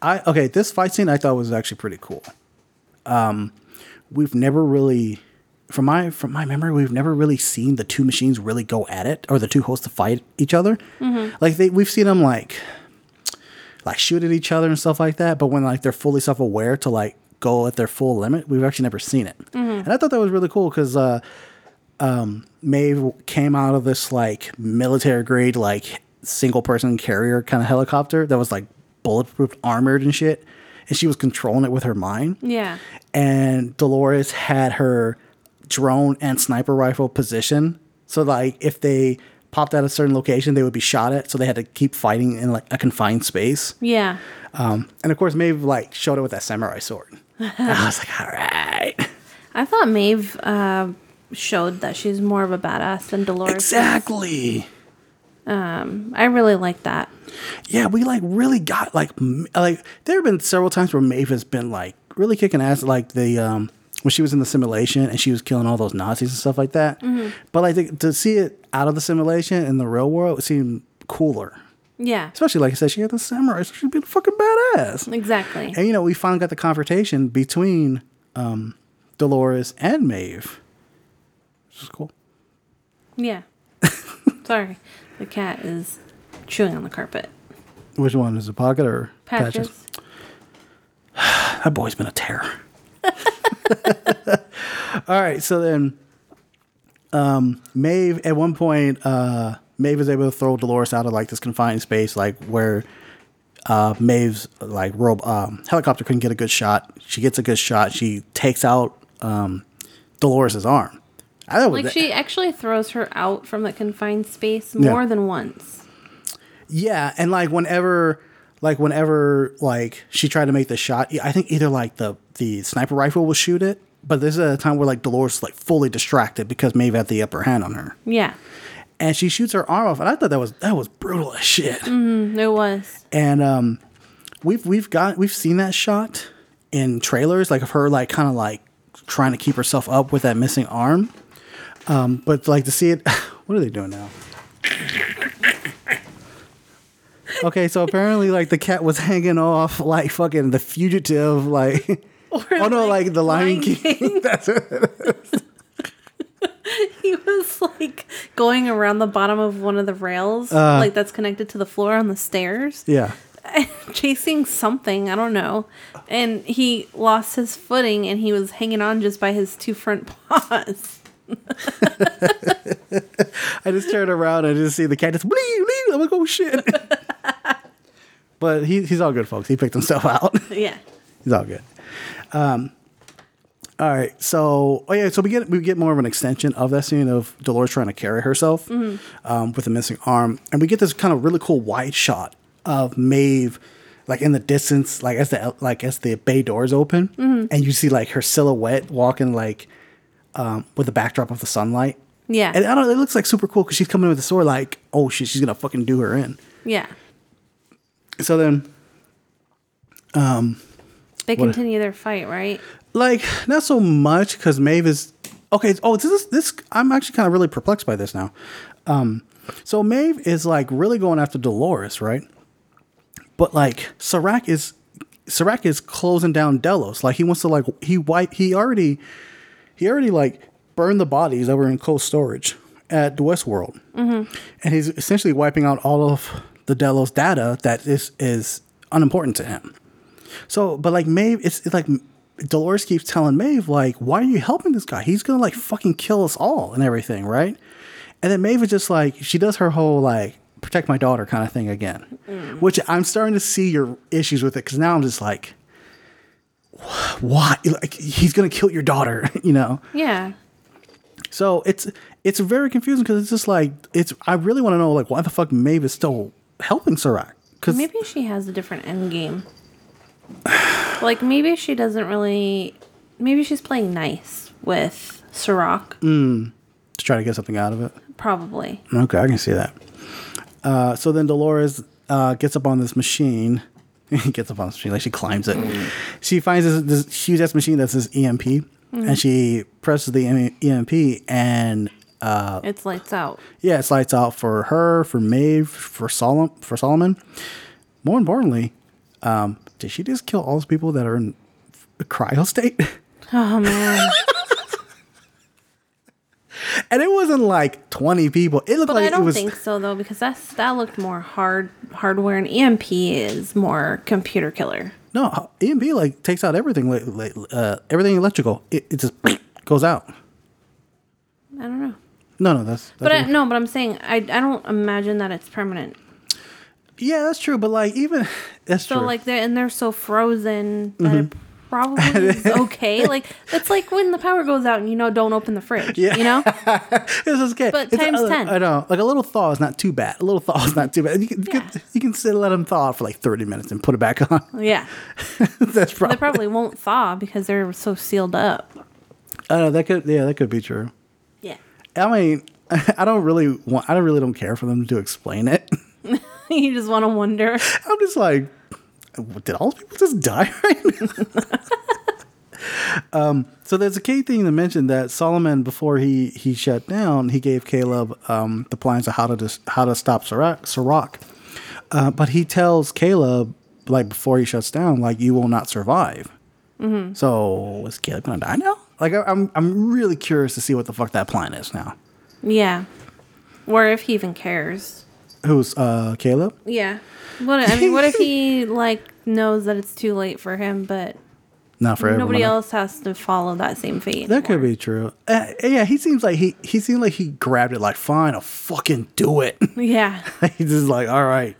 I okay, this fight scene I thought was actually pretty cool. Um, we've never really, from my from my memory, we've never really seen the two machines really go at it, or the two hosts to fight each other. Like they, we've seen them like, like shoot at each other and stuff like that. But when like they're fully self aware to like go at their full limit, we've actually never seen it. And I thought that was really cool because uh, um, Maeve came out of this like military grade like single person carrier kind of helicopter that was like bulletproof armored and shit and she was controlling it with her mind. Yeah. and Dolores had her drone and sniper rifle position. So like if they popped at a certain location they would be shot at. So they had to keep fighting in like a confined space. Yeah. um, and of course Maeve like showed it with that samurai sword. And I was like all right. I thought Maeve uh, showed that she's more of a badass than Dolores. exactly I really like that. Yeah, we like really got like like there have been several times where Maeve has been like really kicking ass, like the um when she was in the simulation and she was killing all those Nazis and stuff like that. But like to, to see it out of the simulation in the real world, it seemed cooler. Yeah. Especially like I said, she had the samurai, so she'd be fucking badass. Exactly. And you know, we finally got the confrontation between um Dolores and Maeve. Which is cool. Yeah. Sorry. The cat is chewing on the carpet. Which one is it, pocket or Patches. That boy's been a terror. All right, so then um Maeve at one point uh Maeve is able to throw Dolores out of like this confined space like where uh Maeve's like robe um helicopter couldn't get a good shot. She gets a good shot. She takes out um Dolores's arm. I Like that- she actually throws her out from the confined space more than once. Yeah, and like whenever, like whenever, like she tried to make the shot, I think either like the the sniper rifle will shoot it, but this is a time where like Dolores is like fully distracted because Maeve had the upper hand on her, Yeah. and she shoots her arm off, and I thought that was that was brutal as shit. Mm, It was. And um, we've we've got we've seen that shot in trailers, like of her like kind of like trying to keep herself up with that missing arm. Um, but like to see it, what are they doing now? Okay, so apparently, like the cat was hanging off, like fucking the fugitive, like oh no, like, the Lion, Lion King. That's it. He was like going around the bottom of one of the rails, Uh. like that's connected to the floor on the stairs, Yeah, chasing something. I don't know. And he lost his footing and he was hanging on just by his two front paws. I just turned around and I just see the cat just bleep, bleep. I'm like, oh shit. but he, he's all good, folks. He picked himself out. yeah. He's all good. Um, all right, so oh yeah, so we get we get more of an extension of that scene of Dolores trying to carry herself um, with a missing arm, and we get this kind of really cool wide shot of Maeve, like in the distance, like as the like as the bay doors open, and you see like her silhouette walking like um, with the backdrop of the sunlight. Yeah. And I don't. It looks like super cool because she's coming in with the sword, like, oh shit, she's gonna fucking do her in. Yeah. So then um, They continue their fight, right? like not so much because Maeve is okay. Oh, this is this. I'm actually kind of really perplexed by this now. Um, so Maeve is like really going after Dolores, right? But like Serac is Serac is closing down Delos. Like he wants to like he wipe he already he already like burned the bodies that were in cold storage at the Westworld, mm-hmm. and he's essentially wiping out all of the Delos data that is is unimportant to him. So, but like Maeve, it's, it's like Dolores keeps telling Maeve, like, why are you helping this guy? He's gonna like fucking kill us all and everything, right? And then Maeve is just like, she does her whole like protect my daughter kind of thing again, which I'm starting to see your issues with it because now I'm just like, why? Like, he's gonna kill your daughter, you know? Yeah. So it's it's very confusing because it's just like it's. I really want to know like why the fuck Maeve is still helping Serac because Maybe she has a different end game. Like maybe she doesn't really. Maybe she's playing nice with Serac. to try to get something out of it. Probably. Okay, I can see that. Uh, so then Dolores uh, gets up on this machine. gets up on the machine, like she climbs it. She finds this, this huge ass machine that's this EMP, and she presses the EMP, and uh, It's lights out. yeah, it lights out for her, for Maeve, for Solomon. For Solomon. More importantly, um, did she just kill all those people that are in cryo state? Oh man. And it wasn't like twenty people. It looked But like I don't it was. think so though, because that's that looked more hard hardware, and EMP is more computer killer. No, EMP like takes out everything, like, like uh, everything electrical. It, it just goes out. I don't know. No, no, that's, that's But I, no, but I'm saying I I don't imagine that it's permanent. yeah, that's true. But like even that's So true. Mm-hmm. like they are and they're so frozen that it probably is okay. Like that's like when the power goes out and you know don't open the fridge. Yeah. You know? it's just good. but It's, times uh, 10. I know, like a little thaw is not too bad. A little thaw is not too bad. You can, you Yeah. can, you can sit and let them thaw for like thirty minutes and put it back on. Yeah. that's probably. They probably. probably won't thaw because they're so sealed up. I know that could. Yeah, that could be true. Yeah. I mean, I don't really want. I don't really don't care for them to explain it. you just want to wonder. I'm just like, did all people just die right now? um, so there's a key thing to mention that Solomon, before he he shut down, he gave Caleb um, the plans of how to dis- how to stop Serac. Serac. Uh, but he tells Caleb, like before he shuts down, like you will not survive. So is Caleb gonna die now? Like I, I'm I'm really curious to see what the fuck that plan is now. Yeah. Or if he even cares. Who's uh, Caleb? Yeah. What I mean, what if he like knows that it's too late for him, but Not for everybody? nobody everyone. else has to follow that same fate? That could be true. Uh, yeah, he seems like he he seemed like he grabbed it like fine, I'll fucking do it. Yeah. He's just like, all right.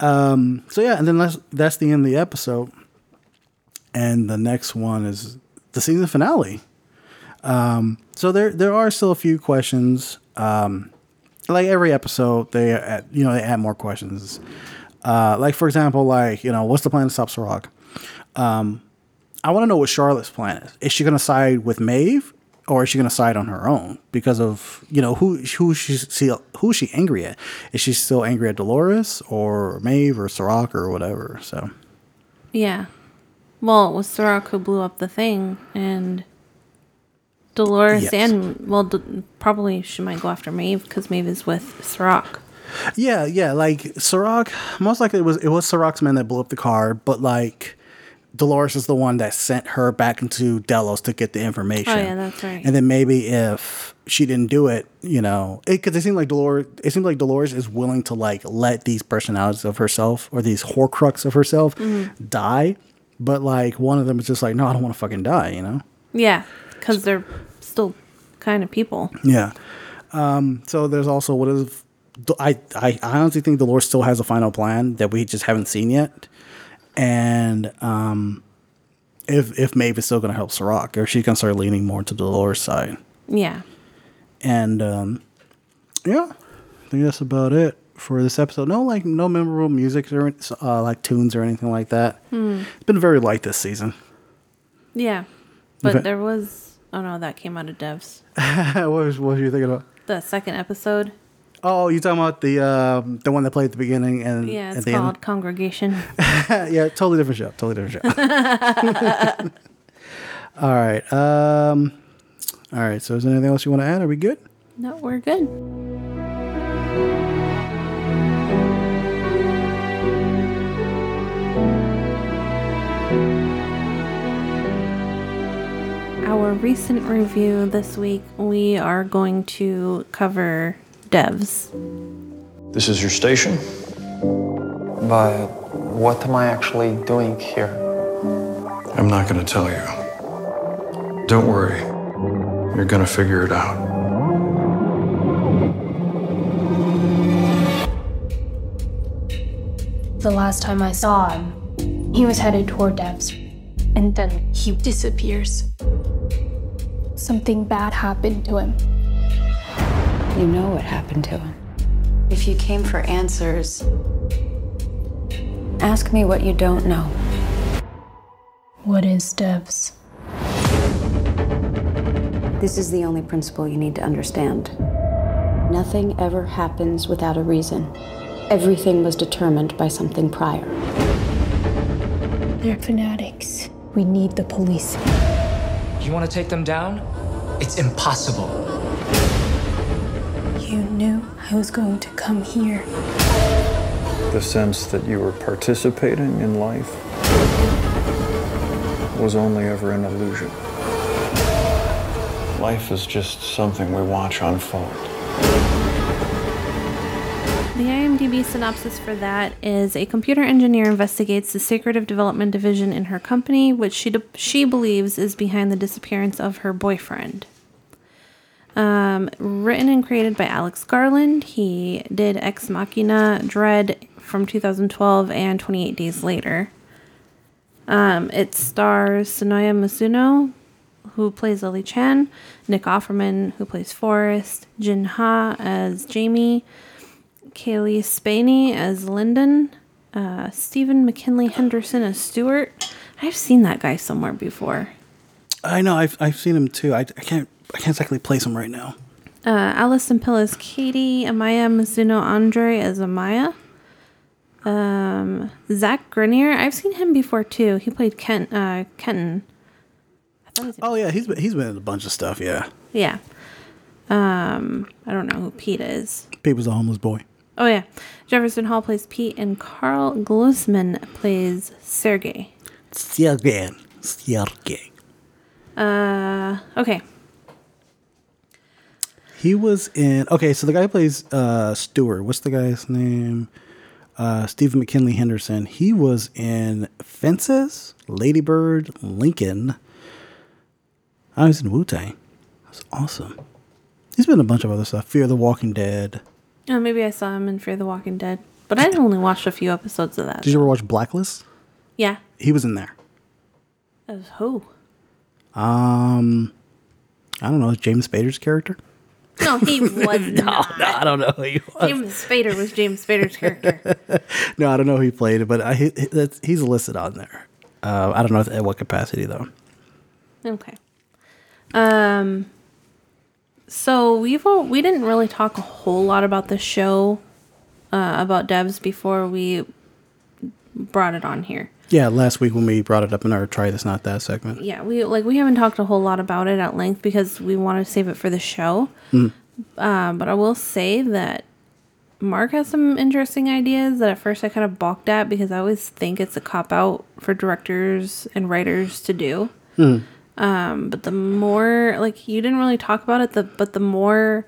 um. So yeah, and then that's that's the end of the episode, and the next one is the season finale. Um. So there there are still a few questions. Um. Like every episode, they add, you know they add more questions. Uh. Like for example, like you know what's the plan to stop Serac? I want to know what Charlotte's plan is. Is she going to side with Maeve, or is she going to side on her own because of you know who who she's who she angry at? Is she still angry at Dolores or Maeve or Serac or whatever? So Yeah. Well, it was Serac who blew up the thing, and Dolores Yes. and well, d- probably she might go after Maeve because Maeve is with Serac. yeah, yeah, like Serac. Most likely it was it was Serac's men that blew up the car, but like. Dolores is the one that sent her back into Delos to get the information. Oh, yeah, that's right. And then maybe if she didn't do it, you know, because it, seemed like Dolores, it seems like Dolores is willing to like let these personalities of herself or these Horcrux of herself Mm-hmm. die, but like one of them is just like, no, I don't want to fucking die, you know? Yeah, because they're still kind of people. Yeah. Um, so there's also what is I, I honestly think Dolores still has a final plan that we just haven't seen yet, and um, if if Maeve is still going to help Serac, or she's going to start leaning more to Dolores' side. Yeah. And um, yeah, I think that's about it for this episode. No, like no memorable music or uh, like tunes or anything like that. It's been very light this season. Yeah. But there was. Oh no, that came out of devs. what was what were you thinking about? The second episode. Oh, you talking about the um, the one that played at the beginning and Yeah, it's the called Congregation. yeah, totally different show. Totally different show. all right. Um, all right. So, is there anything else you want to add? Are we good? no, we're good. Our recent review this week, we are going to cover devs. This is your station? But what am I actually doing here? I'm not going to tell you. Don't worry. You're going to figure it out. The last time I saw him, he was headed toward Devs. And then he disappears. Something bad happened to him. You know what happened to him. If you came for answers, ask me what you don't know. What is Devs? This is the only principle you need to understand. Nothing ever happens without a reason. Everything was determined by something prior. They're fanatics. We need the police. You want to take them down? It's impossible. You knew I was going to come here. The sense that you were participating in life was only ever an illusion. Life is just something we watch unfold. The IMDb synopsis for that is a computer engineer investigates the secretive development division in her company, which she de- she believes is behind the disappearance of her boyfriend. Um, written and created by Alex Garland. He did Ex Machina, Dredd from 2012, and 28 Days Later. Um, it stars Sonoya Mizuno, who plays Lily Chan, Nick Offerman, who plays Forest, Jin Ha as Jamie, Cailee Spaeny as Lyndon, uh, Stephen McKinley Henderson as Stewart. I've seen that guy somewhere before. I know. I've, I've seen him too. I, I can't I can't exactly place him right now. Uh, Allison Pill as Katie, Amaya Mizuno Andre as Amaya. Um, Zach Grenier, I've seen him before too. He played Kent, uh, Kenton. I thought he was in- Oh yeah, he's been, he's been in a bunch of stuff. Yeah, yeah. Um, I don't know who Pete is. Pete was a homeless boy. Oh yeah, Jefferson Hall plays Pete, and Karl Glusman plays Sergey. Sergey. Sergey. Uh, okay. He was in. Okay, so the guy who plays uh, Stewart. What's the guy's name? Uh, Stephen McKinley Henderson. He was in Fences, Ladybird, Lincoln. I was in Wu Tang. That's awesome. He's been in a bunch of other stuff. Fear the Walking Dead. Oh, maybe I saw him in Fear the Walking Dead, but I only watched a few episodes of that. Did you ever watch Blacklist? Yeah. He was in there. As who? Um, I don't know. James Spader's character. No, he was not. I don't know who he was. James Spader was James Spader's character. No, I don't know who he played, but I, he, that's, he's listed on there. Uh, I don't know at what capacity though. Okay. Um. So we've all, we didn't really talk a whole lot about the show, uh, about devs before we brought it on here. Yeah, last week when we brought it up in our try this not that segment. Yeah, we like we haven't talked a whole lot about it at length because we want to save it for the show. Um, but I will say that Mark has some interesting ideas that at first I kind of balked at because I always think it's a cop out for directors and writers to do. Um, but the more like you didn't really talk about it, the but the more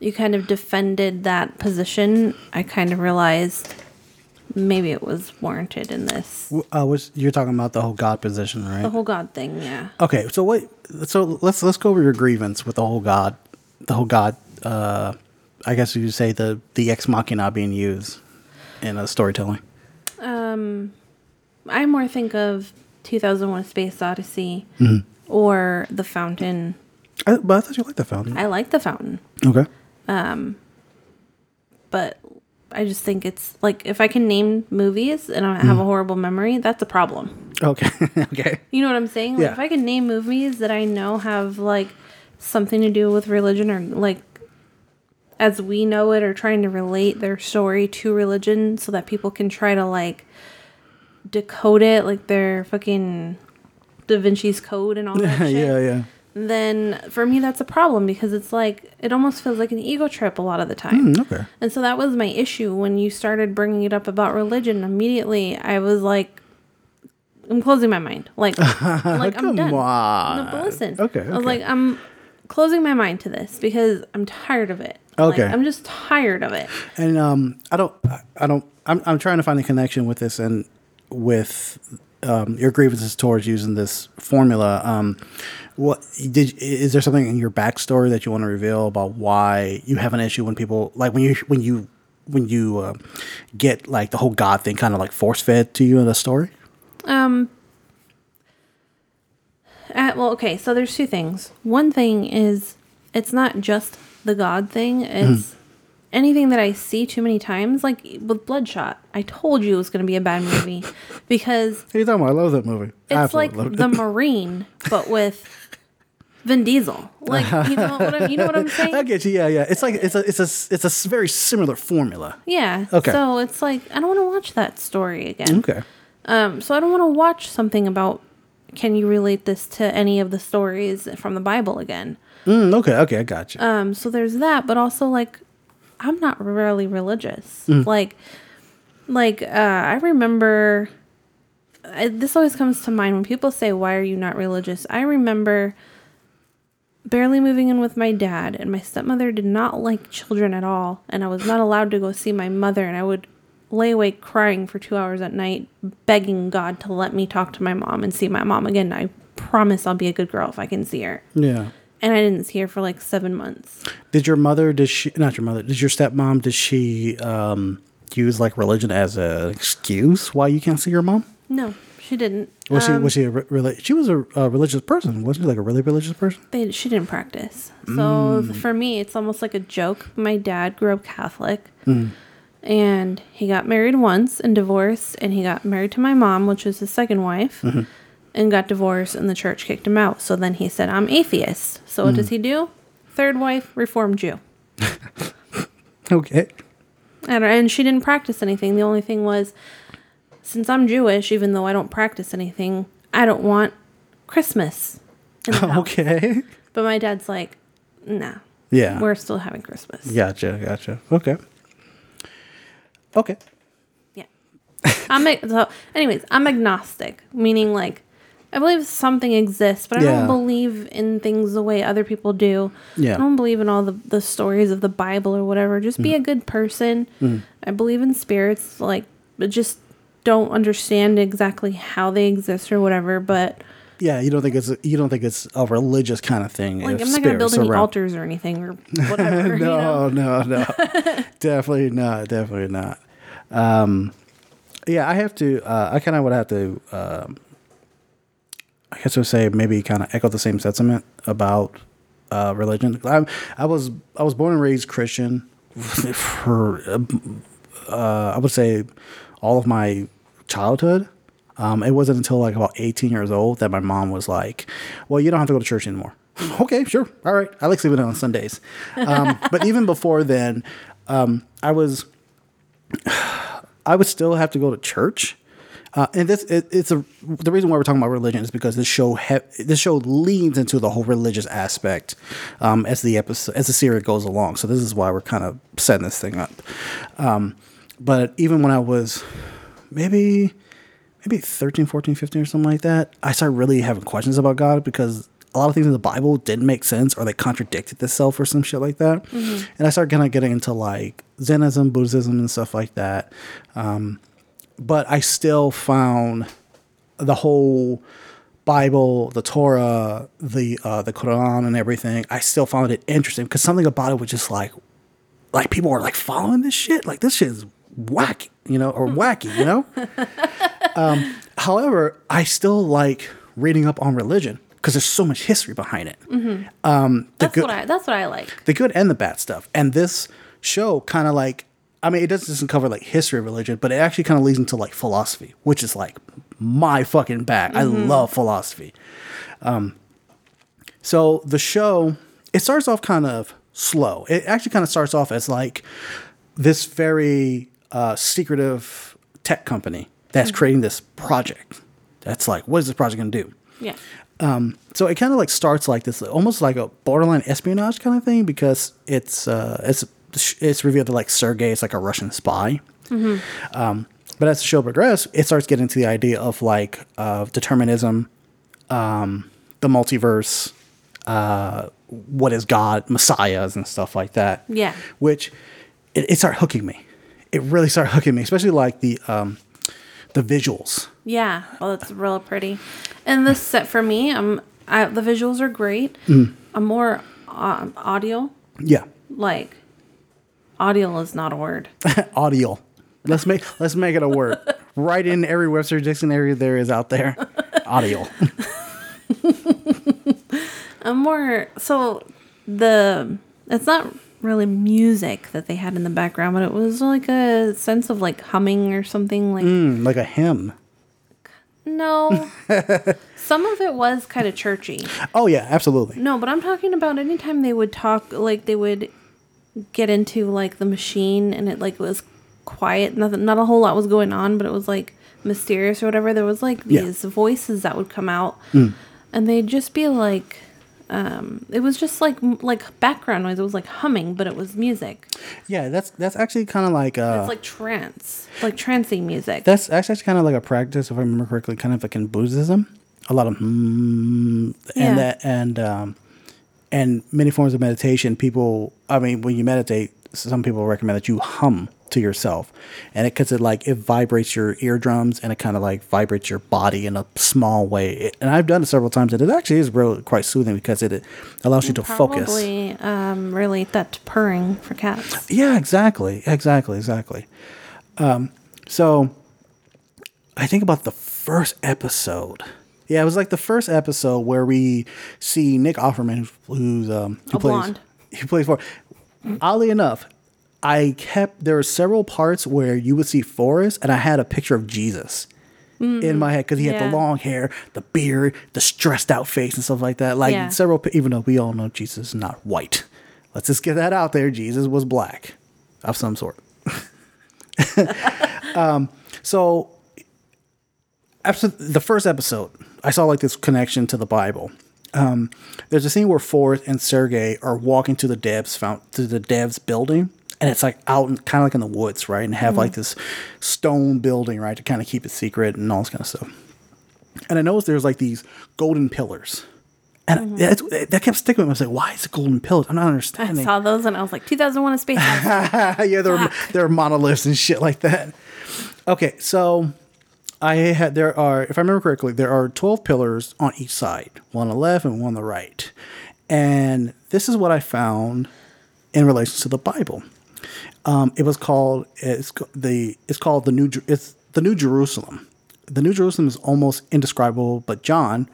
you kind of defended that position, I kind of realized maybe it was warranted in this Uh, was you're talking about the whole God position, right? the whole God thing. Yeah. okay, so what? So let's let's go over your grievance with the whole God, the whole God. Uh, I guess you say the the ex machina being used in a storytelling. Um, I more think of 2001: A Space Odyssey or The Fountain. I, but I thought you liked the fountain. I like The Fountain, okay. Um, but I just think it's like if I can name movies and I have a horrible memory, that's a problem. Okay. okay. You know what I'm saying? Like Yeah. if I can name movies that I know have like something to do with religion or like as we know it or trying to relate their story to religion so that people can try to like decode it like their fucking Da Vinci's code and all that shit. yeah, yeah. Then for me that's a problem because it's like it almost feels like an ego trip a lot of the time. Mm, okay. And so that was my issue when you started bringing it up about religion. Immediately, I was like, I'm closing my mind. Like, like I'm done. on. No, but listen. Okay, I was like, I'm closing my mind to this because I'm tired of it. Like, Okay. I'm just tired of it. And um, I don't, I don't, I'm, I'm trying to find a connection with this and with um, your grievances towards using this formula. Um, what did is there something in your backstory that you want to reveal about why you have an issue when people like when you when you when you uh, get like the whole God thing kind of like force fed to you in the story? Um. Uh, well, okay. So there's two things. One thing is it's not just the God thing. It's anything that I see too many times, like with Bloodshot, I told you it was going to be a bad movie because What are you talking about? I love that movie. it's Absolutely like the Marine, but with Vin Diesel. Like you know what I'm, you know what I'm saying? I get you. Yeah, yeah. It's like it's a it's a it's a very similar formula. Yeah. Okay. So it's like I don't want to watch that story again. Okay. Um. So I don't want to watch something about. Can you relate this to any of the stories from the Bible again? Mm, okay. Okay. I got you. Um. So there's that, but also like, I'm not really religious. Mm. Like, like uh, I remember. I, this always comes to mind when people say, "Why are you not religious?" I remember barely moving in with my dad, and my stepmother did not like children at all, and I was not allowed to go see my mother, and I would lay awake crying for two hours at night, begging God to let me talk to my mom and see my mom again. I promise I'll be a good girl if I can see her. yeah. And I didn't see her for like seven months. Did your mother? Did she? Not your mother. Did your stepmom? Did she um, use like religion as an excuse why you can't see your mom? No, she didn't. Was she? Um, Was she a re- reli- She was a, a religious person. Wasn't she like a really religious person? they, she didn't practice. So Mm. for me, it's almost like a joke. My dad grew up Catholic, Mm. and he got married once and divorced, and he got married to my mom, which was his second wife, Mm-hmm. And got divorced, and the church kicked him out. So then he said, "I'm atheist." So what does hmm. he do? Third wife, Reformed Jew. Okay. And, and she didn't practice anything. The only thing was, since I'm Jewish, even though I don't practice anything, I don't want Christmas. in the house. Okay. But my dad's like, nah. Yeah. We're still having Christmas. Gotcha. Gotcha. Okay. Okay. Yeah. I'm so anyways, I'm agnostic, meaning like I believe something exists, but I Yeah. don't believe in things the way other people do. Yeah. I don't believe in all the, the stories of the Bible or whatever. Just Mm. be a good person. I believe in spirits, like but just don't understand exactly how they exist or whatever, but Yeah, you don't think it's a, you don't think it's a religious kind of thing. like I'm not gonna build any around- altars or anything or whatever. you know? No, no, no. definitely not. Definitely not. Um, yeah, I have to. Uh, I kind of would have to. Um, I guess I would say maybe kind of echo the same sentiment about uh, religion. I, I was I was born and raised Christian for uh, I would say all of my childhood. Um, it wasn't until like about 18 years old that my mom was like, "Well, you don't have to go to church anymore." okay, sure, all right. I like sleeping in on Sundays, um, but even before then, um, I was I would still have to go to church. Uh, and this it, it's a the reason why we're talking about religion is because this show this show leans into the whole religious aspect um, as the episode as the series goes along. So this is why we're kind of setting this thing up. Um, but even when I was maybe maybe 13, 14, 15 or something like that, I started really having questions about God because a lot of things in the Bible didn't make sense or they contradicted themselves or some shit like that. And I started kind of getting into like Zenism, Buddhism, and stuff like that. Um, but I still found the whole Bible, the Torah, the uh, the Quran, and everything. I still found it interesting because something about it was just like, like people were like following this shit. Like this shit is wacky, you know, or wacky, you know. um, however, I still like reading up on religion because there's so much history behind it. Um, the That's good- what I that's what I like. the good and the bad stuff. And this show kind of like, I mean, it doesn't cover like history of religion, but it actually kind of leads into like philosophy, which is like my fucking bag. I love philosophy. Um, so the show, it starts off kind of slow. It actually kind of starts off as like this very uh, secretive tech company that's creating this project. That's like, what is this project going to do? Yeah. Um, so it kind of like starts like this, almost like a borderline espionage kind of thing, because it's uh, it's it's revealed that like Sergey is like a Russian spy. Um, but as the show progresses, it starts getting to the idea of like uh, determinism, um, the multiverse, uh, what is God, messiahs, and stuff like that. Yeah. Which it, it started hooking me. It really started hooking me, especially like the um, the visuals. Yeah, well, it's real pretty. And this set for me, um, I, the visuals are great. Mm. I'm more um, audio. Yeah, Like, audio is not a word. audio. Let's make let's make it a word. right in every Webster dictionary there is out there. Audio. I'm more so the. It's not really music that they had in the background, but it was like a sense of like humming or something like Mm, like a hymn. no. Some of it was kind of churchy. Oh yeah, absolutely. No, but I'm talking about anytime they would talk like they would get into like the machine and it like was quiet, nothing not a whole lot was going on, but it was like mysterious or whatever. There was like Yeah. these voices that would come out Mm. and they'd just be like um it was just like like background noise. It was like humming, but it was music. Yeah, that's that's actually kind of like uh, it's like trance, like trancing music. That's actually kind of like a practice, if I remember correctly, kind of like in Buddhism. A lot of mm, Yeah. and that and um, and many forms of meditation. People, I mean, when you meditate, some people recommend that you hum to yourself, and it because it like it vibrates your eardrums and it kind of like vibrates your body in a small way. It- and I've done it several times, and it actually is really quite soothing because it, it allows you to focus. Probably um, relate that to purring for cats. Yeah, exactly, exactly, exactly. Um, so I think about the first episode. Yeah, it was like the first episode where we see Nick Offerman, who's um, who A plays blonde. he plays for. Oddly enough, I kept there were several parts where you would see Forest, and I had a picture of Jesus in my head because he had the long hair, the beard, the stressed out face, and stuff like that. Like Yeah. several, even though we all know Jesus is not white. Let's just get that out there. Jesus was black of some sort. um, so, after the first episode, I saw like this connection to the Bible. Um, there's a scene where Forest and Sergey are walking to the devs found to the devs building, and it's like out kind of like in the woods, right? And have like this stone building, right, to kind of keep it secret and all this kind of stuff. And I noticed there's like these golden pillars, and that's, that kept sticking with me. I was like, why is it golden pillars? I'm not understanding. I saw those and I was like, 2001: A Space Odyssey. yeah, they're they're monoliths and shit like that. Okay, so I had there are, if I remember correctly, there are twelve pillars on each side, one on the left and one on the right, and this is what I found in relation to the Bible. Um, it was called it's the it's called the new it's the New Jerusalem. The New Jerusalem is almost indescribable, but John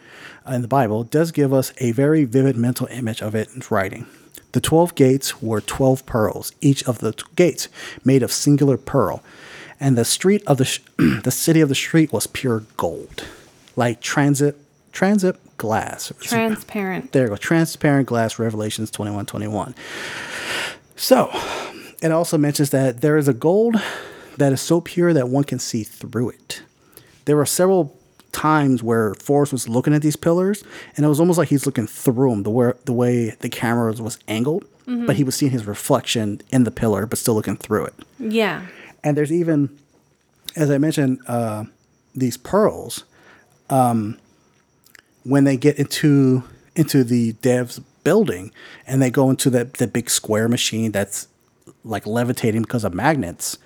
uh, in the Bible does give us a very vivid mental image of it in writing. The 12 gates were 12 pearls, each of the gates made of singular pearl. And the street of the sh- the city of the street was pure gold, like transit transit glass. Transparent. There you go. Transparent glass, Revelations 21 21. So, it also mentions that there is a gold that is so pure that one can see through it. There were several times where Forest was looking at these pillars, and it was almost like he's looking through them, the way, the, way the camera was angled, mm-hmm. but he was seeing his reflection in the pillar, but still looking through it. Yeah. And there's even, as I mentioned, uh, these pearls. Um, when they get into into the dev's building and they go into that the big square machine that's like levitating because of magnets.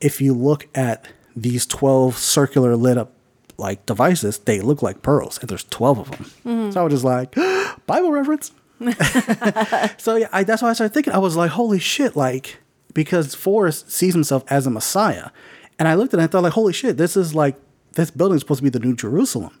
If you look at these twelve circular lit up like devices, they look like pearls, and there's twelve of them. So I was just like, Bible reference. so yeah, I, that's why I started thinking. I was like, holy shit! Like because Forest sees himself as a Messiah, and I looked at it and I thought, like, holy shit! This is like this building is supposed to be the New Jerusalem,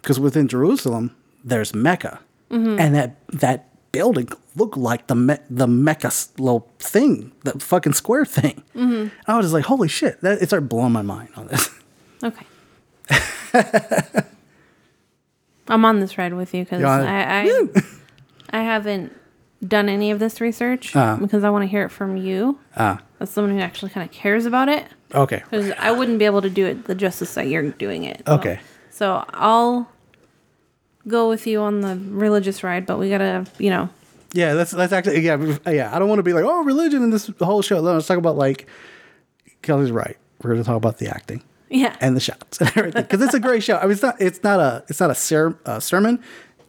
because within Jerusalem there's Mecca, mm-hmm. and that that building looked like the Me- the Mecca little thing, the fucking square thing. Mm-hmm. I was just like, holy shit! That it started blowing my mind on this. Okay. I'm on this ride with you because You on it? I I, I haven't done any of this research Uh. because I want to hear it from you Ah, as someone who actually kind of cares about it. okay. Because I wouldn't be able to do it the justice that you're doing it. So- Okay. So I'll go with you on the religious ride, but we gotta, you know, Yeah, that's that's actually yeah yeah. I don't want to be like oh religion in this whole show. No, let's talk about like Kelly's right. We're to talk about the acting yeah. and the shots and everything because it's a great show. I mean, it's not it's not a it's not a ser- uh, sermon.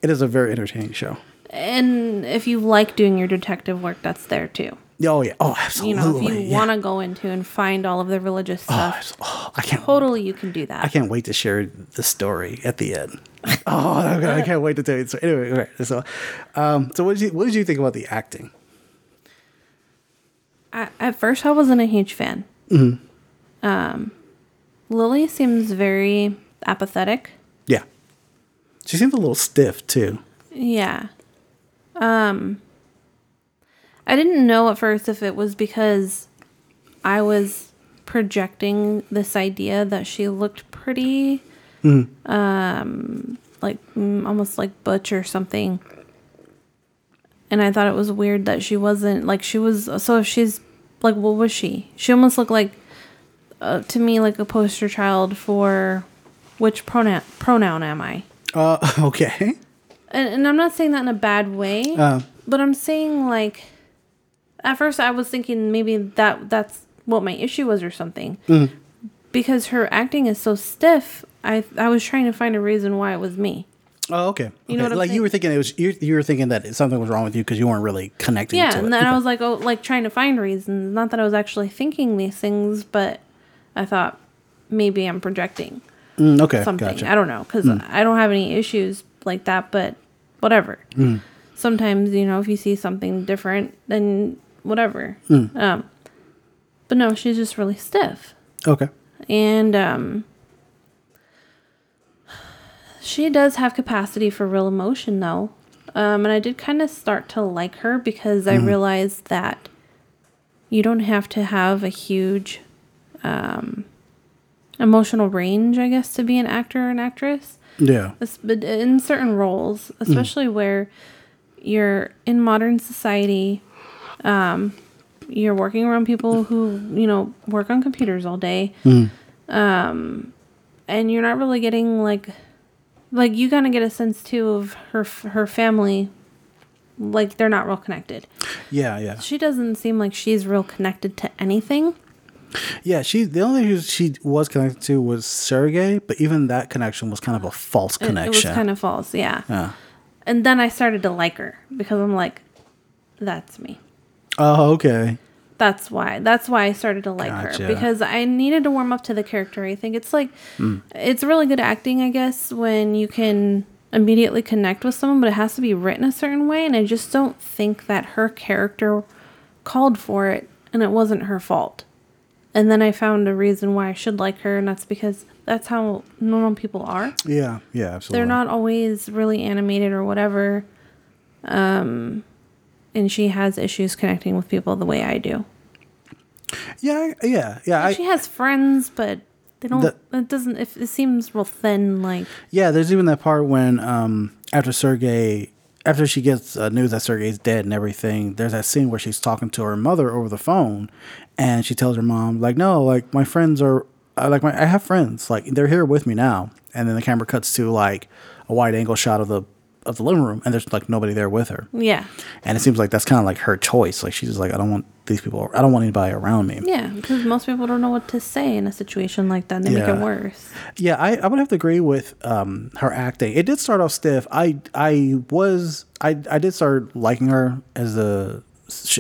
It is a very entertaining show. And if you like doing your detective work, that's there too. Oh yeah. Oh, absolutely. You know, if you yeah. want to go into and find all of the religious Oh, stuff, it's- oh, I can't. totally you can do that. I can't wait to share the story at the end. oh, I can't wait to tell you. So anyway, so um, so what did you what did you think about the acting? I, at first, I wasn't a huge fan. Hmm. Um, Lily seems very apathetic. Yeah, she seems a little stiff too. Yeah. Um, I didn't know at first if it was because I was projecting this idea that she looked pretty, um, like mm, almost like butch or something. And I thought it was weird that she wasn't like she was. So if she's like, what was she? She almost looked like, uh, to me, like a poster child for which pronoun pronoun am I? Uh, okay. And, and I'm not saying that in a bad way, Uh, but I'm saying like at first I was thinking maybe that that's what my issue was or something. Mm-hmm. Because her acting is so stiff, I I was trying to find a reason why it was me. oh, okay. You know what I'm like you were thinking it was you, you were thinking that something was wrong with you because you weren't really connecting Yeah, to it. and then I was like, oh, like trying to find reasons. Not that I was actually thinking these things, but I thought maybe I'm projecting Mm, okay, something. gotcha. I don't know because I don't have any issues like that, but whatever. Sometimes you know if you see something different, then whatever. Um, but no, she's just really stiff, Okay. and um, she does have capacity for real emotion though. Um, and I did kind of start to like her because I realized that you don't have to have a huge um, emotional range, I guess, to be an actor or an actress. Yeah. But in certain roles, especially where you're in modern society, um, you're working around people who you know work on computers all day, um, and you're not really getting like, like you kind of get a sense too of her her family, like they're not real connected. Yeah. Yeah. She doesn't seem like she's real connected to anything. Yeah. She the only thing she was connected to was Sergey, but even that connection was kind of a false It- It, was kind of false, yeah. Yeah. And then I started to like her because I'm like, that's me. Oh, okay. That's why. That's why I started to like Gotcha. her because I needed to warm up to the character. I think it's like Hmm. it's really good acting, I guess, when you can immediately connect with someone, but it has to be written a certain way. And I just don't think that her character called for it, and it wasn't her fault. And then I found a reason why I should like her, and that's because that's how normal people are. Yeah. Yeah. Absolutely. They're not always really animated or whatever. Um, and she has issues connecting with people the way I do. Yeah. Yeah. Yeah. I, she has friends, but they don't. The- it doesn't. If it seems real thin, like Yeah, there's even that part when um after Sergey after she gets uh, news that Sergey's dead and everything, there's that scene where she's talking to her mother over the phone, and she tells her mom like, "No, like my friends are I like my I have friends like they're here with me now." And then the camera cuts to like a wide angle shot of the of the living room, and there's like nobody there with her, yeah, and it seems like that's kind of like her choice. Like she's just like, I don't want these people, I don't want anybody around me. yeah. Because most people don't know what to say in a situation like that. and They make it worse. Yeah, I, I would have to agree with um, her acting. It did start off stiff. I I was I I did start liking her as the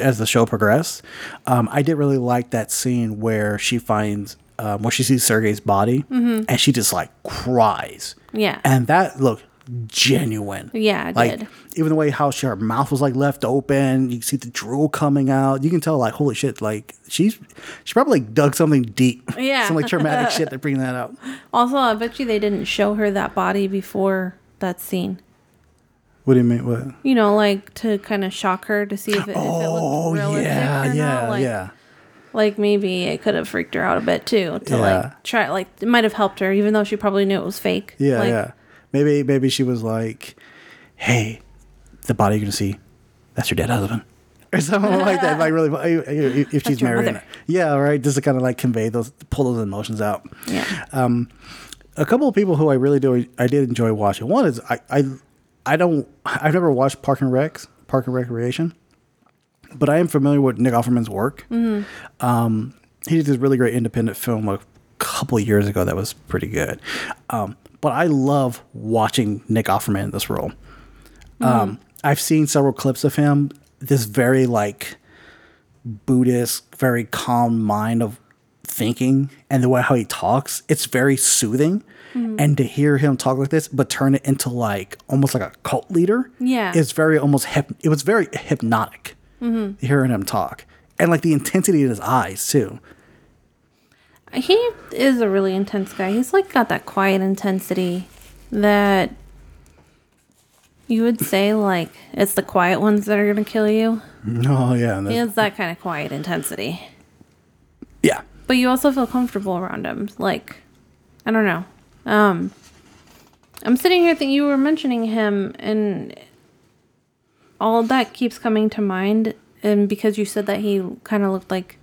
as the show progressed. Um, I did really like that scene where she finds um, where she sees Sergey's body and she just like cries. Yeah. and that looked genuine. Yeah, it like did. even the way how she, her mouth was like left open. You see the drool coming out. You can tell like holy shit, like she's she probably like, dug something deep. Yeah. some like traumatic shit to bring that out. Also, I bet you they didn't show her that body before that scene. What do you mean? What? You know, like to kind of shock her to see if it, if it Oh looked realistic yeah, or yeah, not. Like, yeah. like maybe it could have freaked her out a bit too. To Yeah. like try, like it might have helped her, even though she probably knew it was fake. Yeah, like, yeah. Maybe maybe she was like, "Hey, the body you're gonna see, that's your dead husband," or something like that. Like really, if she's married. Yeah, right. Just to kind of like convey those, pull those emotions out. Yeah. Um, a couple of people who I really do, I did enjoy watching. One is I, I, I don't, I've never watched Park and Recs, Park and Recreation, but I am familiar with Nick Offerman's work. Um, he did this really great independent film a couple years ago that was pretty good. Um, but I love watching Nick Offerman in this role. Um, I've seen several clips of him. This very like Buddhist, very calm mind of thinking and the way how he talks, it's very soothing. And to hear him talk like this, but turn it into like almost like a cult leader, Yeah. it's very almost hyp- it was very hypnotic hearing him talk, and like the intensity in his eyes too. He is a really intense guy. He's like got that quiet intensity that You would say like it's the quiet ones that are gonna kill you. Oh yeah, He has that kind of quiet intensity. yeah. But you also feel comfortable around him. Like, I don't know. Um, I'm sitting here thinking you were mentioning him, and all that keeps coming to mind. And because you said that he kind of looked like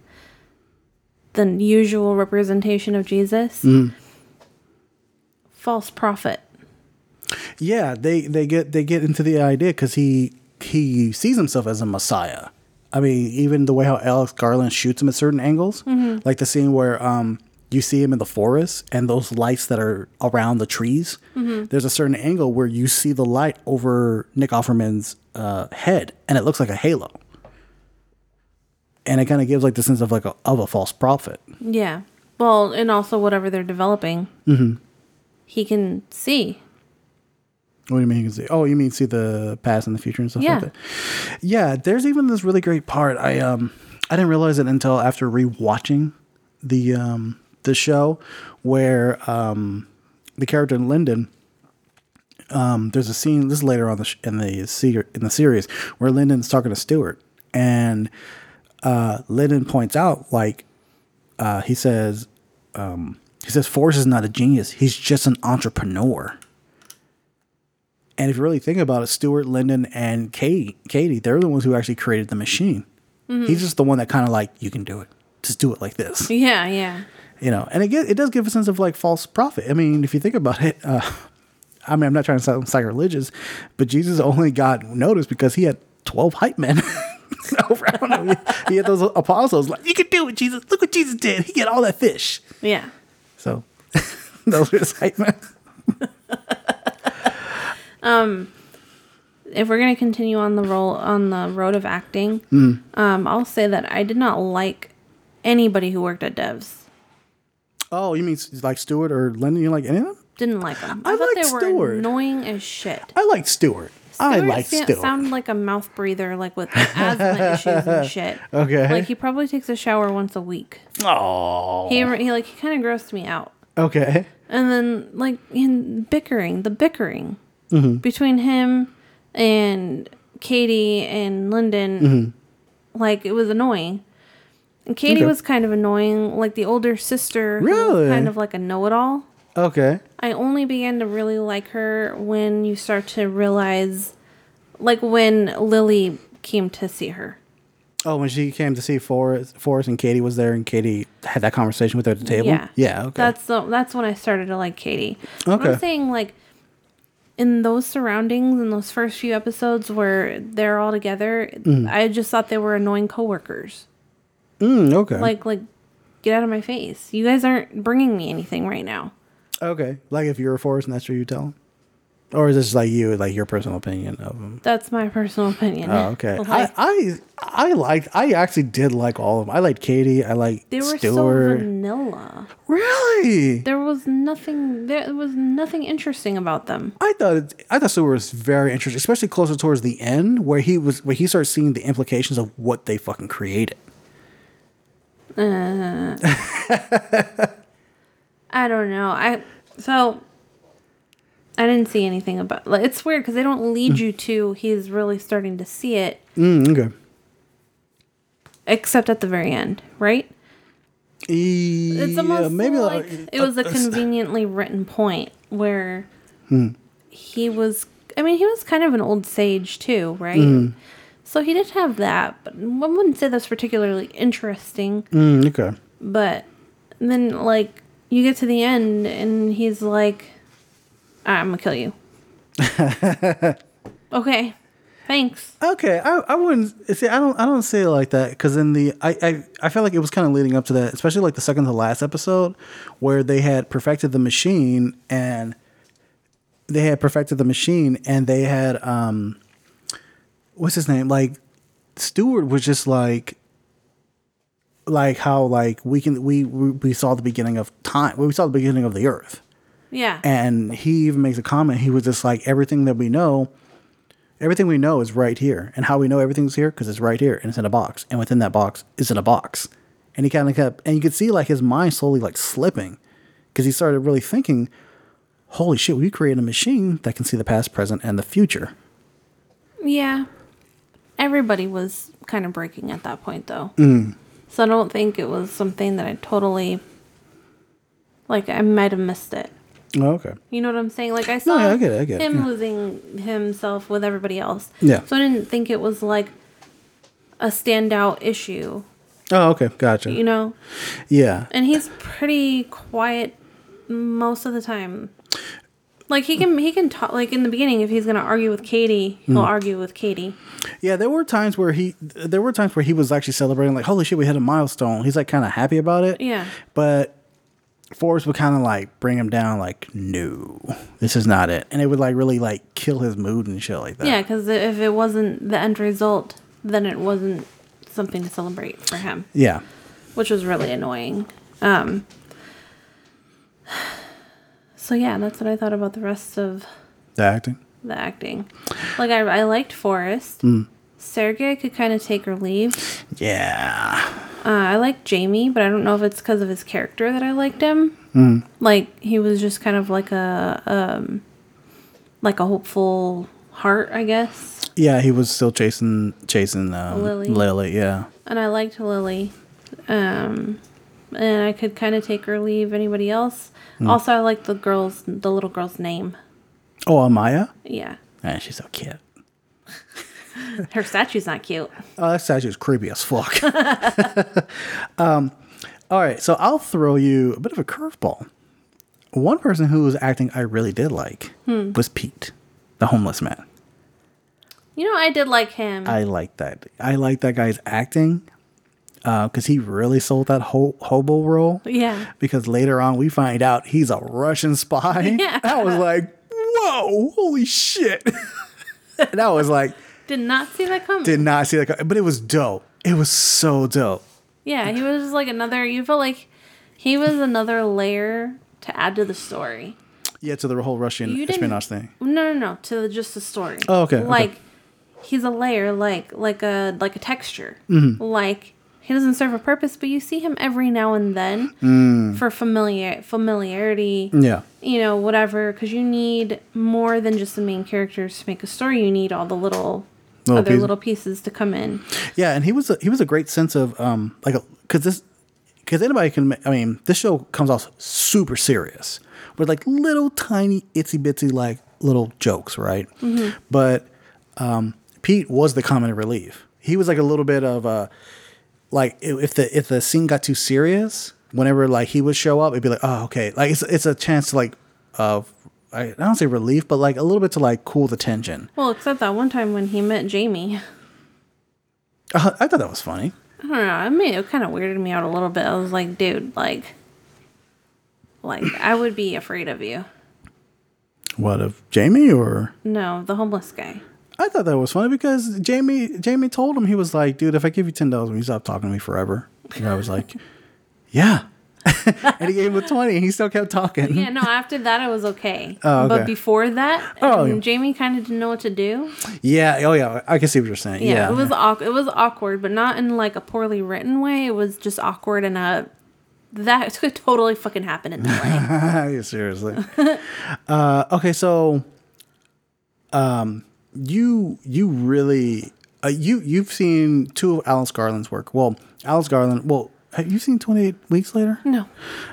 the usual representation of Jesus, false prophet. Yeah, they they get they get into the idea because he he sees himself as a messiah. I mean, even the way how Alex Garland shoots him at certain angles, like the scene where um you see him in the forest and those lights that are around the trees. There's a certain angle where you see the light over Nick Offerman's uh, head, and it looks like a halo. And it kind of gives like the sense of like a, of a false prophet. Yeah. Well, and also whatever they're developing, he can see. What do you mean you can see? Oh, you mean see the past and the future and stuff Yeah. like that? Yeah, there's even this really great part. I um I didn't realize it until after rewatching the um the show where um the character in Lyndon um there's a scene this is later on the sh- in the se- in the series where Lyndon's talking to Stewart and uh Lyndon points out like uh he says um he says Forest is not a genius he's just an entrepreneur and if you really think about it, Stewart, Lyndon, and Katie, Katie, they're the ones who actually created the machine. He's just the one that kind of like, you can do it. Just do it like this, Yeah, yeah. you know. And it it does give a sense of like false prophet. I mean, if you think about it, uh, I mean, I'm not trying to sound sacrilegious, but Jesus only got noticed because he had 12 hype men around him. He, had those apostles like, you can do it, Jesus. Look what Jesus did. He got all that fish. Yeah. So those were hype men. if we're gonna continue on the role on the road of acting, Mm. um, I'll say that I did not like anybody who worked at Devs. Oh, you mean like Stewart or Lyndon? You like any of them? Didn't like them. I thought like they were Stewart. annoying as shit. I liked Stewart. I like sa- Stewart. Sounded like a mouth breather, like with asthma issues and shit. Okay. Like he probably takes a shower once a week. Oh. He, he like he kind of grossed me out. Okay. And then like in bickering, the bickering Mm-hmm. between him and Katie and Lyndon, Mm-hmm. like it was annoying. And Katie Okay. was kind of annoying, like the older sister, Really? kind of like a know-it-all. Okay. I only began to really like her when you start to realize, like when Lily came to see her. Oh, when she came to see Forest, Forest and Katie was there, and Katie had that conversation with her at the table. Yeah, Yeah. Okay. That's the, that's when I started to like Katie. Okay. I'm saying like in those surroundings in those first few episodes where they're all together, I just thought they were annoying coworkers. Mm, okay. Like like get out of my face. You guys aren't bringing me anything right now. Okay. Like if you're a forest and that's what you tell them, or is this like you, like your personal opinion of them? That's my personal opinion. Oh, okay. I, I I liked. I actually did like all of them. I liked Katie. I liked they were so vanilla. really? There was nothing. There was nothing interesting about them. I thought it, I thought Stewart was very interesting, especially closer towards the end, where he was where he starts seeing the implications of what they fucking created. Uh, I don't know. I so I didn't see anything about. Like, it's weird because they don't lead you to. He's really starting to see it, Mm, okay. except at the very end, right? It's almost maybe like it was a conveniently written point where Hmm. he was. I mean, he was kind of an old sage too, right? Hmm. So he did have that, but one wouldn't say that's particularly interesting. Mm, okay. But then, like, you get to the end, and he's like, "I'm gonna kill you." okay, thanks. Okay, I, I wouldn't see. I don't. I don't say it like that because in the I, I I felt like it was kind of leading up to that, especially like the second to last episode where they had perfected the machine and they had perfected the machine and they had um what's his name like Stewart was just like like how like we can we we, saw the beginning of time we saw the beginning of the earth. Yeah, and he even makes a comment. He was just like everything that we know everything we know is right here. And how we know everything's here? Because it's right here and it's in a box. And within that box is in a box. And he kind of kept and you could see like his mind slowly like slipping because he started really thinking holy shit we created a machine that can see the past present and the future. Yeah. Everybody was kind of breaking at that point, though. Mm. So I don't think it was something that I totally. Like, I might have missed it. Oh, okay. You know what I'm saying? Like, I saw yeah, I get it, I get him yeah. losing himself with everybody else. Yeah. So I didn't think it was like a standout issue, Oh, okay. Gotcha. you know? yeah. And he's pretty quiet most of the time. Like he can he can talk like in the beginning if he's gonna argue with Katie, he'll Mm. argue with Katie. Yeah, there were times where he there were times where he was actually celebrating like holy shit we hit a milestone. He's like kind of happy about it. Yeah. But Forest would kind of like bring him down like no, this is not it. And it would like really like kill his mood and shit like that. Yeah, because if it wasn't the end result, then it wasn't something to celebrate for him, Yeah. which was really annoying. Um, so yeah, that's what I thought about the rest of The acting. the acting. Like I, I liked Forest. Mm. Sergey could kind of take or leave. Yeah. Uh, I like Jamie, but I don't know if it's because of his character that I liked him. Mm. Like he was just kind of like a um, like a hopeful heart, I guess. Yeah, he was still chasing chasing um, Lily. Lily. Yeah. And I liked Lily. Um, and I could kind of take or leave anybody else. Mm. Also, I like the girl's the little girl's name. Oh, Amaya. Yeah, Man, she's so cute. her statue's not cute. Oh, that statue's creepy as fuck. um, all right, so I'll throw you a bit of a curveball. One person who was acting I really did like Hmm. was Pete, the homeless man. You know, I did like him. I like that. I like that guy's acting because he really sold that ho- hobo role. Yeah. Because later on we find out he's a Russian spy. Yeah. I was like, whoa, holy shit. and I was like, Did not see that coming. did not see that, co- but it was dope. It was so dope. Yeah, he was just like another. You felt like he was another layer to add to the story. Yeah, to the whole Russian espionage thing. No, no, no, to the, just the story. Oh, okay, okay. Like he's a layer, like like a like a texture. Mhm. Like he doesn't serve a purpose, but you see him every now and then Mm. for familiar familiarity. Yeah. You know, whatever, because you need more than just the main characters to make a story. You need all the little, Little other pieces. little pieces to come in. Yeah, and he was a, he was a great sense of um like because this because anybody can I mean this show comes off super serious with like little tiny itsy bitsy like little jokes right Mhm. but um Pete was the common relief he was like a little bit of a like if the if the scene got too serious whenever like he would show up it'd be like oh okay like it's it's a chance to like uh I, I don't say relief but like a little bit to like cool the tension Well, except that one time when he met Jamie. uh, I thought that was funny I don't know. I mean, it kind of weirded me out a little bit. I was like, dude, like, like I would be afraid of you. what of Jamie or No, the homeless guy. I thought that was funny because Jamie Jamie told him he was like, dude, if I give you ten dollars, will you stop talking to me forever? And I was like, yeah. and he gave him a twenty, and he still kept talking. Yeah, no. After that, I was okay. Oh, But before that, Oh, and yeah. Jamie kind of didn't know what to do. Yeah, oh yeah, I can see what you're saying. Yeah, Yeah, it was awkward. It was awkward, but not in like a poorly written way. It was just awkward in a that could totally fucking happen in LA. Yeah, Seriously. uh, okay, so um, you you really uh, you you've seen two of Alex Garland's work. Well, Alex Garland. Well, have you seen Twenty Eight Weeks Later? No.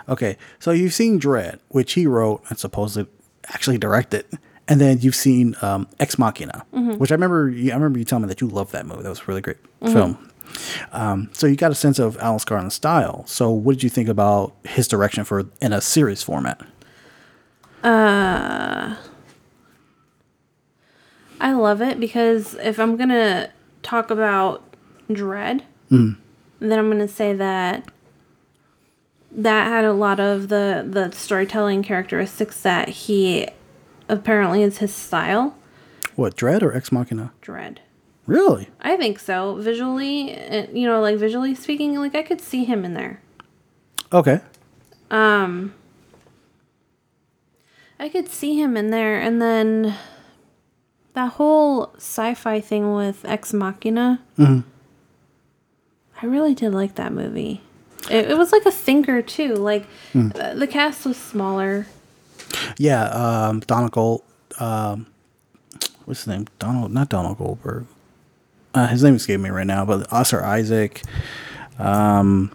Okay, so you've seen Dredd, which he wrote and supposedly actually directed, and then you've seen um, Ex Machina, Mhm. which I remember. I remember you telling me that you loved that movie. That was a really great Mhm. film. Um, so you got a sense of Alex Garland's style. So what did you think about his direction for in a series format? Uh, I love it because if I'm gonna talk about Dredd, Mm. then I'm gonna say that that had a lot of the the storytelling characteristics that he apparently is his style. What Dredd or Ex Machina? Dredd. Really? I think so. Visually, you know, like visually speaking, like I could see him in there. Okay. Um, I could see him in there, and then that whole sci-fi thing with Ex Machina. Mhm. I really did like that movie. It, it was like a thinker too. Like uh, the cast was smaller. Yeah, um, Donegal. Um, what's his name? Donald, not Donald Goldberg. Uh, his name escaped me right now, but Oscar Isaac. Um,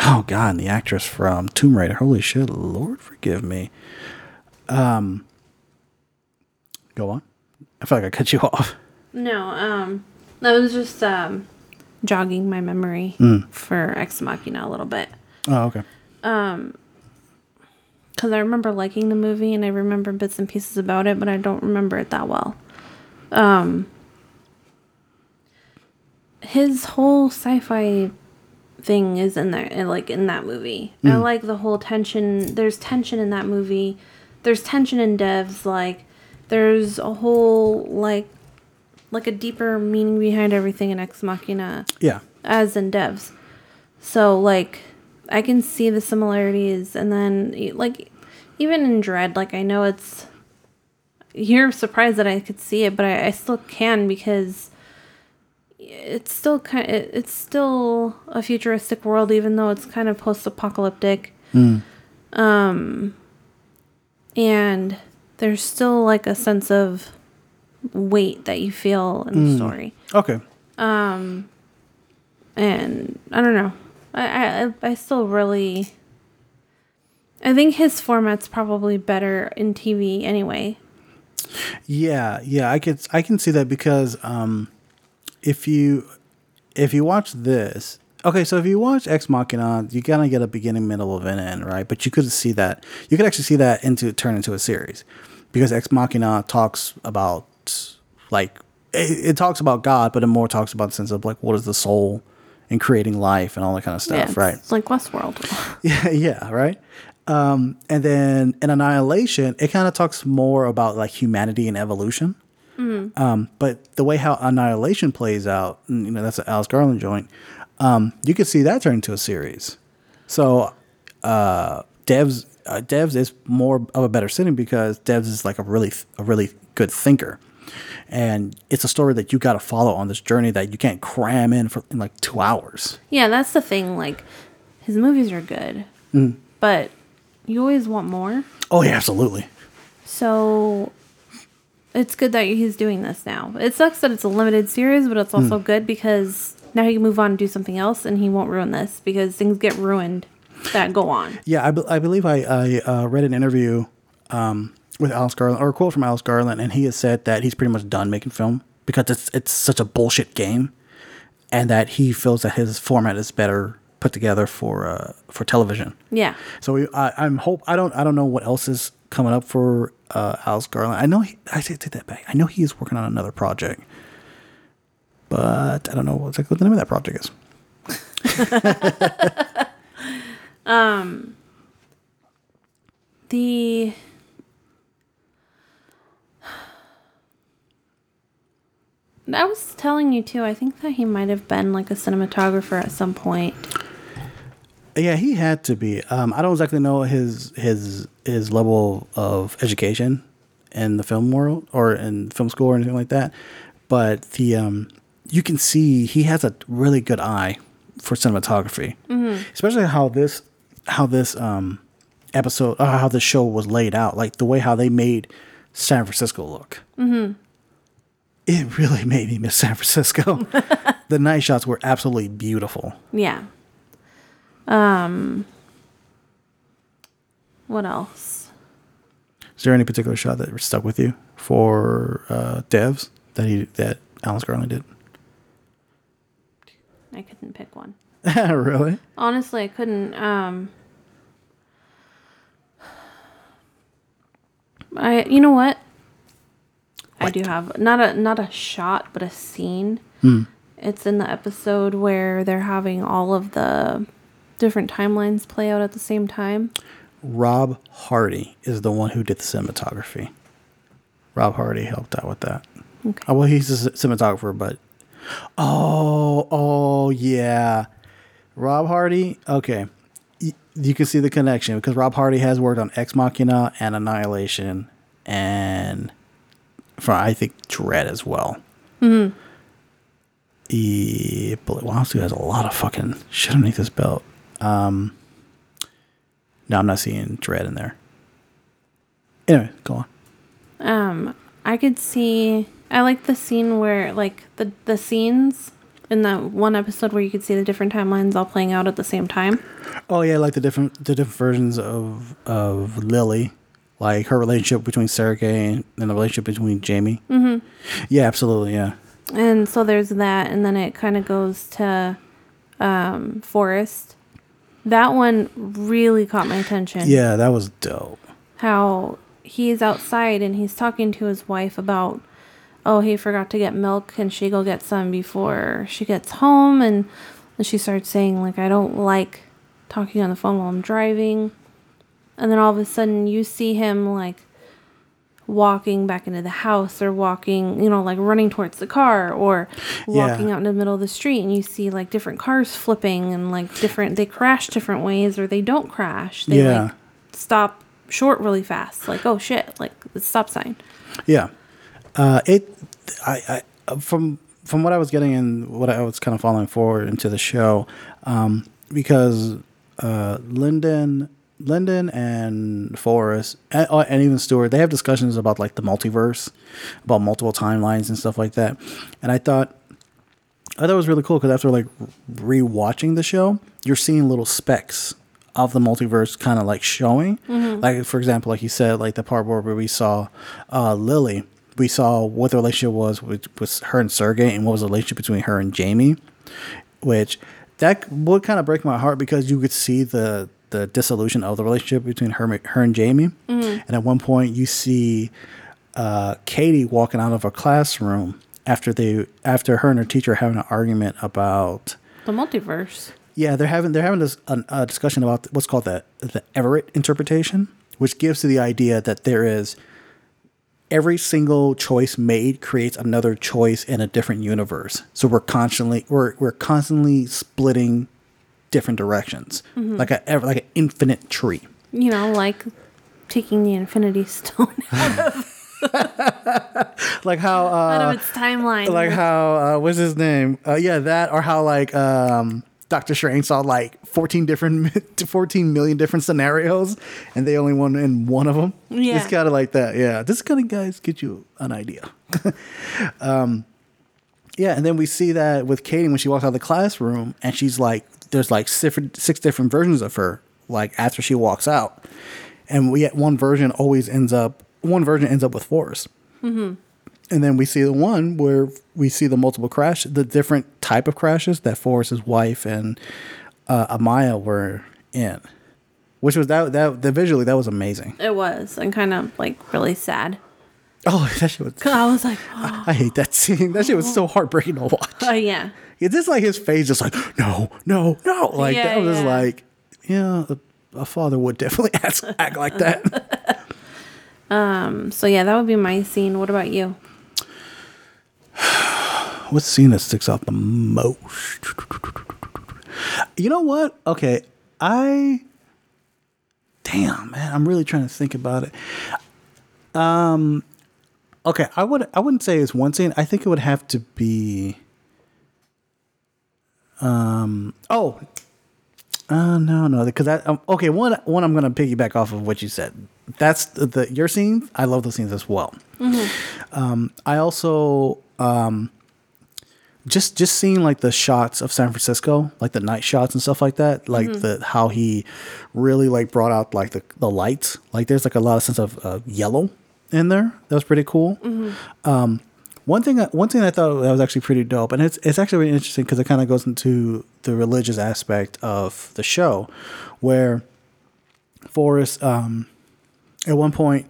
oh God, and the actress from Tomb Raider. Holy shit, Lord forgive me. Um, go on. I feel like I cut you off. No, um, that was just um, jogging my memory Mm. for Ex Machina a little bit. Oh, okay. Um, Because I remember liking the movie and I remember bits and pieces about it, but I don't remember it that well. Um, his whole sci-fi thing is in there, uh, like in that movie. I like the whole tension. There's tension in that movie. There's tension in Devs. Like there's a whole like like a deeper meaning behind everything in Ex Machina Yeah. as in devs. So like I can see the similarities and then like even in Dredd, like I know it's you're surprised that I could see it, but I, I still can because it's still kind it, it's still a futuristic world even though it's kind of post-apocalyptic. Um and there's still like a sense of weight that you feel in the story Okay. Um, and I don't know. I, I I still really. I think his format's probably better in TV anyway. Yeah, yeah, I could I can see that because um if you if you watch this okay, so if you watch Ex Machina, you kind of get a beginning, middle, of an end, right? But you could see that you could actually see that into turn into a series because Ex Machina talks about like it, it talks about God, but it more talks about the sense of like what is the soul and creating life and all that kind of stuff, it's, right? It's like Westworld. Yeah, yeah, right. Um, and then in Annihilation, it kind of talks more about like humanity and evolution. Um, but the way how Annihilation plays out, you know, that's an Alex Garland joint. Um, you could see that turn into a series. So, uh, Devs, uh, Devs is more of a better setting because Devs is like a really, a really good thinker, and it's a story that you got to follow on this journey that you can't cram in for in like two hours. yeah, that's the thing. Like, his movies are good, but you always want more. Oh yeah, absolutely. So it's good that he's doing this now. It sucks that it's a limited series, but it's also good because now he can move on and do something else, and he won't ruin this because things get ruined that go on. Yeah, I, be- I believe I, I uh, read an interview um, with Alex Garland, or a quote from Alex Garland, and he has said that he's pretty much done making film because it's it's such a bullshit game, and that he feels that his format is better put together for uh, for television. Yeah. So we, I, I'm hope I don't I don't know what else is coming up for uh, Alex Garland. I know he, I take that back. I know he is working on another project, but I don't know what the name of that project is. um, The I was telling you too. I think that he might have been like a cinematographer at some point. Yeah, he had to be. Um, I don't exactly know his his his level of education in the film world or in film school or anything like that, but the um, you can see he has a really good eye for cinematography, especially how this how this um, episode uh, how this show was laid out, like the way how they made San Francisco look. Mm-hmm. It really made me miss San Francisco. the night shots were absolutely beautiful. Yeah. Um. What else? Is there any particular shot that stuck with you for uh, devs that he that Alex Garland did? I couldn't pick one. really? Honestly, I couldn't. Um. I. You know what? I do have not a not a shot, but a scene. It's in the episode where they're having all of the different timelines play out at the same time. Rob Hardy is the one who did the cinematography. Rob Hardy helped out with that. Okay. Oh, well, he's a cinematographer, but oh, oh yeah, Rob Hardy. Okay, Y- you can see the connection because Rob Hardy has worked on Ex Machina and Annihilation, and for I think Dredd as well. Mm-hmm. Wow, has a lot of fucking shit underneath his belt. Um, no, I'm not seeing Dredd in there. Anyway, go on. Um, I could see I like the scene where like the the scenes in that one episode where you could see the different timelines all playing out at the same time. Oh yeah, like the different the different versions of of Lily, like her relationship between Sergey and, and the relationship between Jamie. Mm-hmm. Yeah, absolutely. Yeah. And so there's that, and then it kind of goes to um, Forest. That one really caught my attention. Yeah, that was dope. How he's outside and he's talking to his wife about, oh, he forgot to get milk. Can she go get some before she gets home? And, and she starts saying, like, I don't like talking on the phone while I'm driving. And then all of a sudden you see him, like, walking back into the house or walking, you know, like running towards the car or walking Yeah. out in the middle of the street and you see like different cars flipping and like different they crash different ways or they don't crash. They Yeah. like stop short really fast. Like, oh shit, like the stop sign. Yeah. Uh, it, I, I, from from what I was getting and what I was kind of following forward into the show, um, because uh, Lyndon, Lyndon and Forest, and, uh, and even Stewart, they have discussions about like the multiverse, about multiple timelines and stuff like that. And I thought, I thought it was really cool because after like rewatching the show, you're seeing little specks of the multiverse kind of like showing. Like for example, like you said, like the part where we saw uh, Lily, we saw what the relationship was with, with her and Sergey, and what was the relationship between her and Jamie, which that would kind of break my heart because you could see the the dissolution of the relationship between her her and Jamie, and at one point you see uh, Katie walking out of her classroom after they after her and her teacher are having an argument about The multiverse. yeah they're having they're having this an, a discussion about what's called the the Everett interpretation, which gives to the idea that there is every single choice made creates another choice in a different universe. So we're constantly we're we're constantly splitting different directions, like a ever like an infinite tree. You know, like taking the Infinity Stone Like how uh, out of its timeline. like how uh, what's his name? Uh, yeah, that or how like um, Doctor Strange saw like fourteen different, fourteen million different scenarios, and they only won in one of them. Yeah. it's kind of like that. Yeah, this kind of guys get you an idea. um, yeah, and then we see that with Katie when she walks out of the classroom, and she's like, there's like six, six different versions of her. Like after she walks out, and we yet one version always ends up one version ends up with Forest. And then we see the one where we see the multiple crash, the different type of crashes that Forest's wife and uh, Amaya were in, which was that that the visually that was amazing. it was and kind of like really sad. Oh, that shit was. I was like, oh, I hate that scene. That shit was so heartbreaking to watch. Oh yeah. It's just like his face, just like no, no, no. Like Yeah, that was yeah. like, yeah, a, a father would definitely act, act like that. um. So yeah, that would be my scene. What about you? What scene that sticks out the most? You know what? Okay, I. Damn, man, I'm really trying to think about it. Um, okay, I would I wouldn't say it's one scene. I think it would have to be. Um. Oh. Uh, no, no, because that um, okay. One, one, I'm gonna piggyback off of what you said. That's the, the your scene. I love those scenes as well. Um, I also um, just just seeing like the shots of San Francisco, like the night shots and stuff like that, like the how he really like brought out like the the lights. Like there's like a lot of sense of uh, yellow in there. That was pretty cool. Um, one thing, one thing I thought that was actually pretty dope, and it's it's actually really interesting because it kind of goes into the religious aspect of the show, where Forest, um, at one point,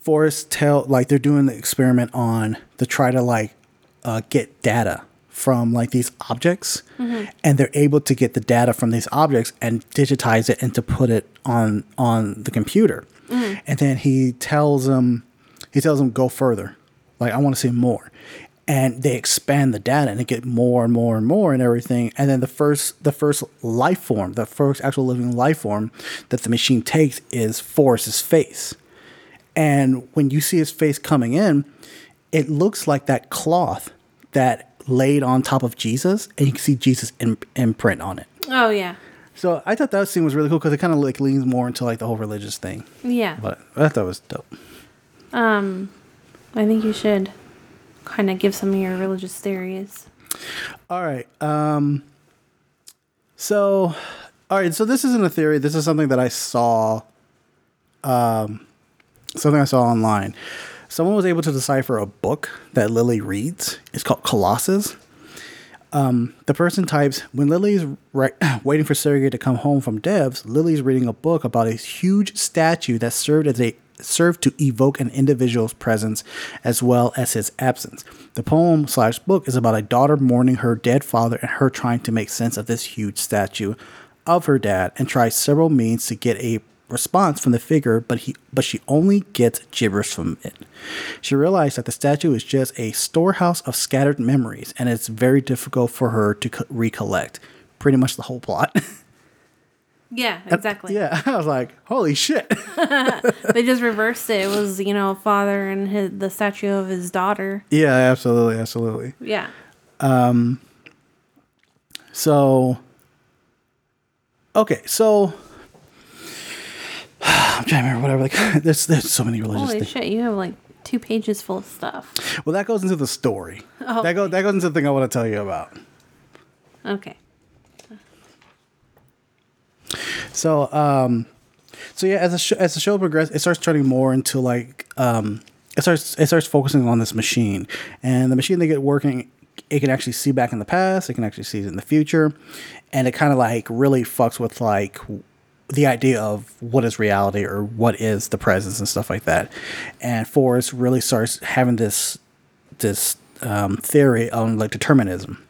Forest tell like they're doing the experiment on to try to like uh, get data from like these objects, and they're able to get the data from these objects and digitize it and to put it on on the computer, and then he tells them he tells them go further, like I want to see more, and they expand the data and they get more and more and more and everything, and then the first the first life form, the first actual living life form that the machine takes is Forest's face. And when you see his face coming in, it looks like that cloth that laid on top of Jesus, and you can see Jesus in, imprint on it. Oh yeah, So I thought that scene was really cool because it kind of like leans more into like the whole religious thing. yeah. But I thought it was dope. Um, I think you should kind of give some of your religious theories. All right. Um, so, all right. So this isn't a theory. This is something that I saw. Um, something I saw online. Someone was able to decipher a book that Lily reads. It's called Colossus. Um, the person types when Lily's right, waiting for Sergei to come home from Devs. Lily's reading a book about a huge statue that served as a served to evoke an individual's presence as well as his absence. The poem slash book is about a daughter mourning her dead father and her trying to make sense of this huge statue of her dad and tries several means to get a response from the figure, but he but she only gets gibberish from it. She realized that the statue is just a storehouse of scattered memories, and it's very difficult for her to co- recollect. Pretty much the whole plot. Yeah, exactly. yeah, I was like, holy shit. they just reversed it. It was you know father and his, the statue of his daughter. yeah, absolutely, absolutely. Yeah. Um. So, okay, so I'm trying to remember whatever. Like, there's there's so many religious Holy things. shit! You have like two pages full of stuff. Well, that goes into the story. Oh, That goes that goes into the thing I want to tell you about. Okay. So, um, so yeah, as the sh- as the show progresses, it starts turning more into like um, it starts it starts focusing on this machine, and the machine they get working, it can actually see back in the past, it can actually see it in the future, and it kind of like really fucks with like the idea of what is reality or what is the presence and stuff like that, and Forest really starts having this this um, theory on like determinism.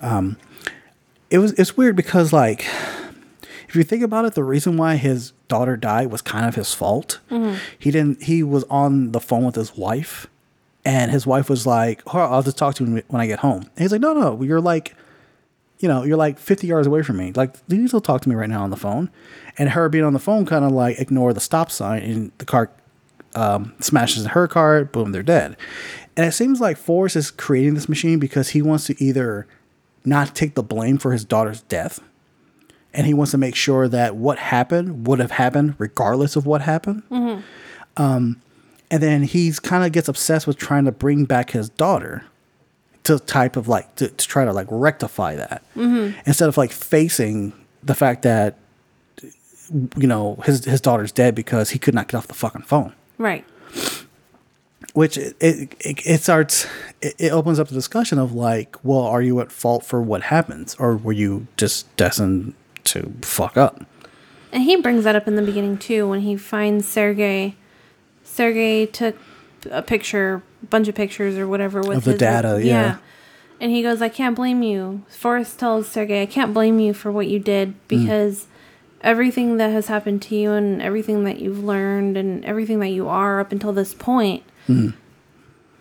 Um, it was it's weird because like if you think about it, the reason why his daughter died was kind of his fault. He didn't. He was on the phone with his wife, and his wife was like, oh, "I'll just talk to him when I get home." And he's like, "No, no, you're like, you know, you're like 50 yards away from me. Like, you still talk to me right now on the phone." And her being on the phone kind of like ignore the stop sign, and the car um, smashes her car. Boom, they're dead. And it seems like Forest is creating this machine because he wants to either not take the blame for his daughter's death and he wants to make sure that what happened would have happened regardless of what happened. Um, and then he's kind of gets obsessed with trying to bring back his daughter to type of like to, to try to like rectify that instead of like facing the fact that you know his his daughter's dead because he could not get off the fucking phone Right. which it it, it, starts it, it opens up the discussion of like well are you at fault for what happens or were you just destined to fuck up And he brings that up in the beginning too when he finds Sergey. Sergey took a picture, bunch of pictures or whatever with Of the his- data, yeah. And he goes, "I can't blame you." Forest tells Sergey, "I can't blame you for what you did Mm. Because everything that has happened to you and everything that you've learned and everything that you are up until this point."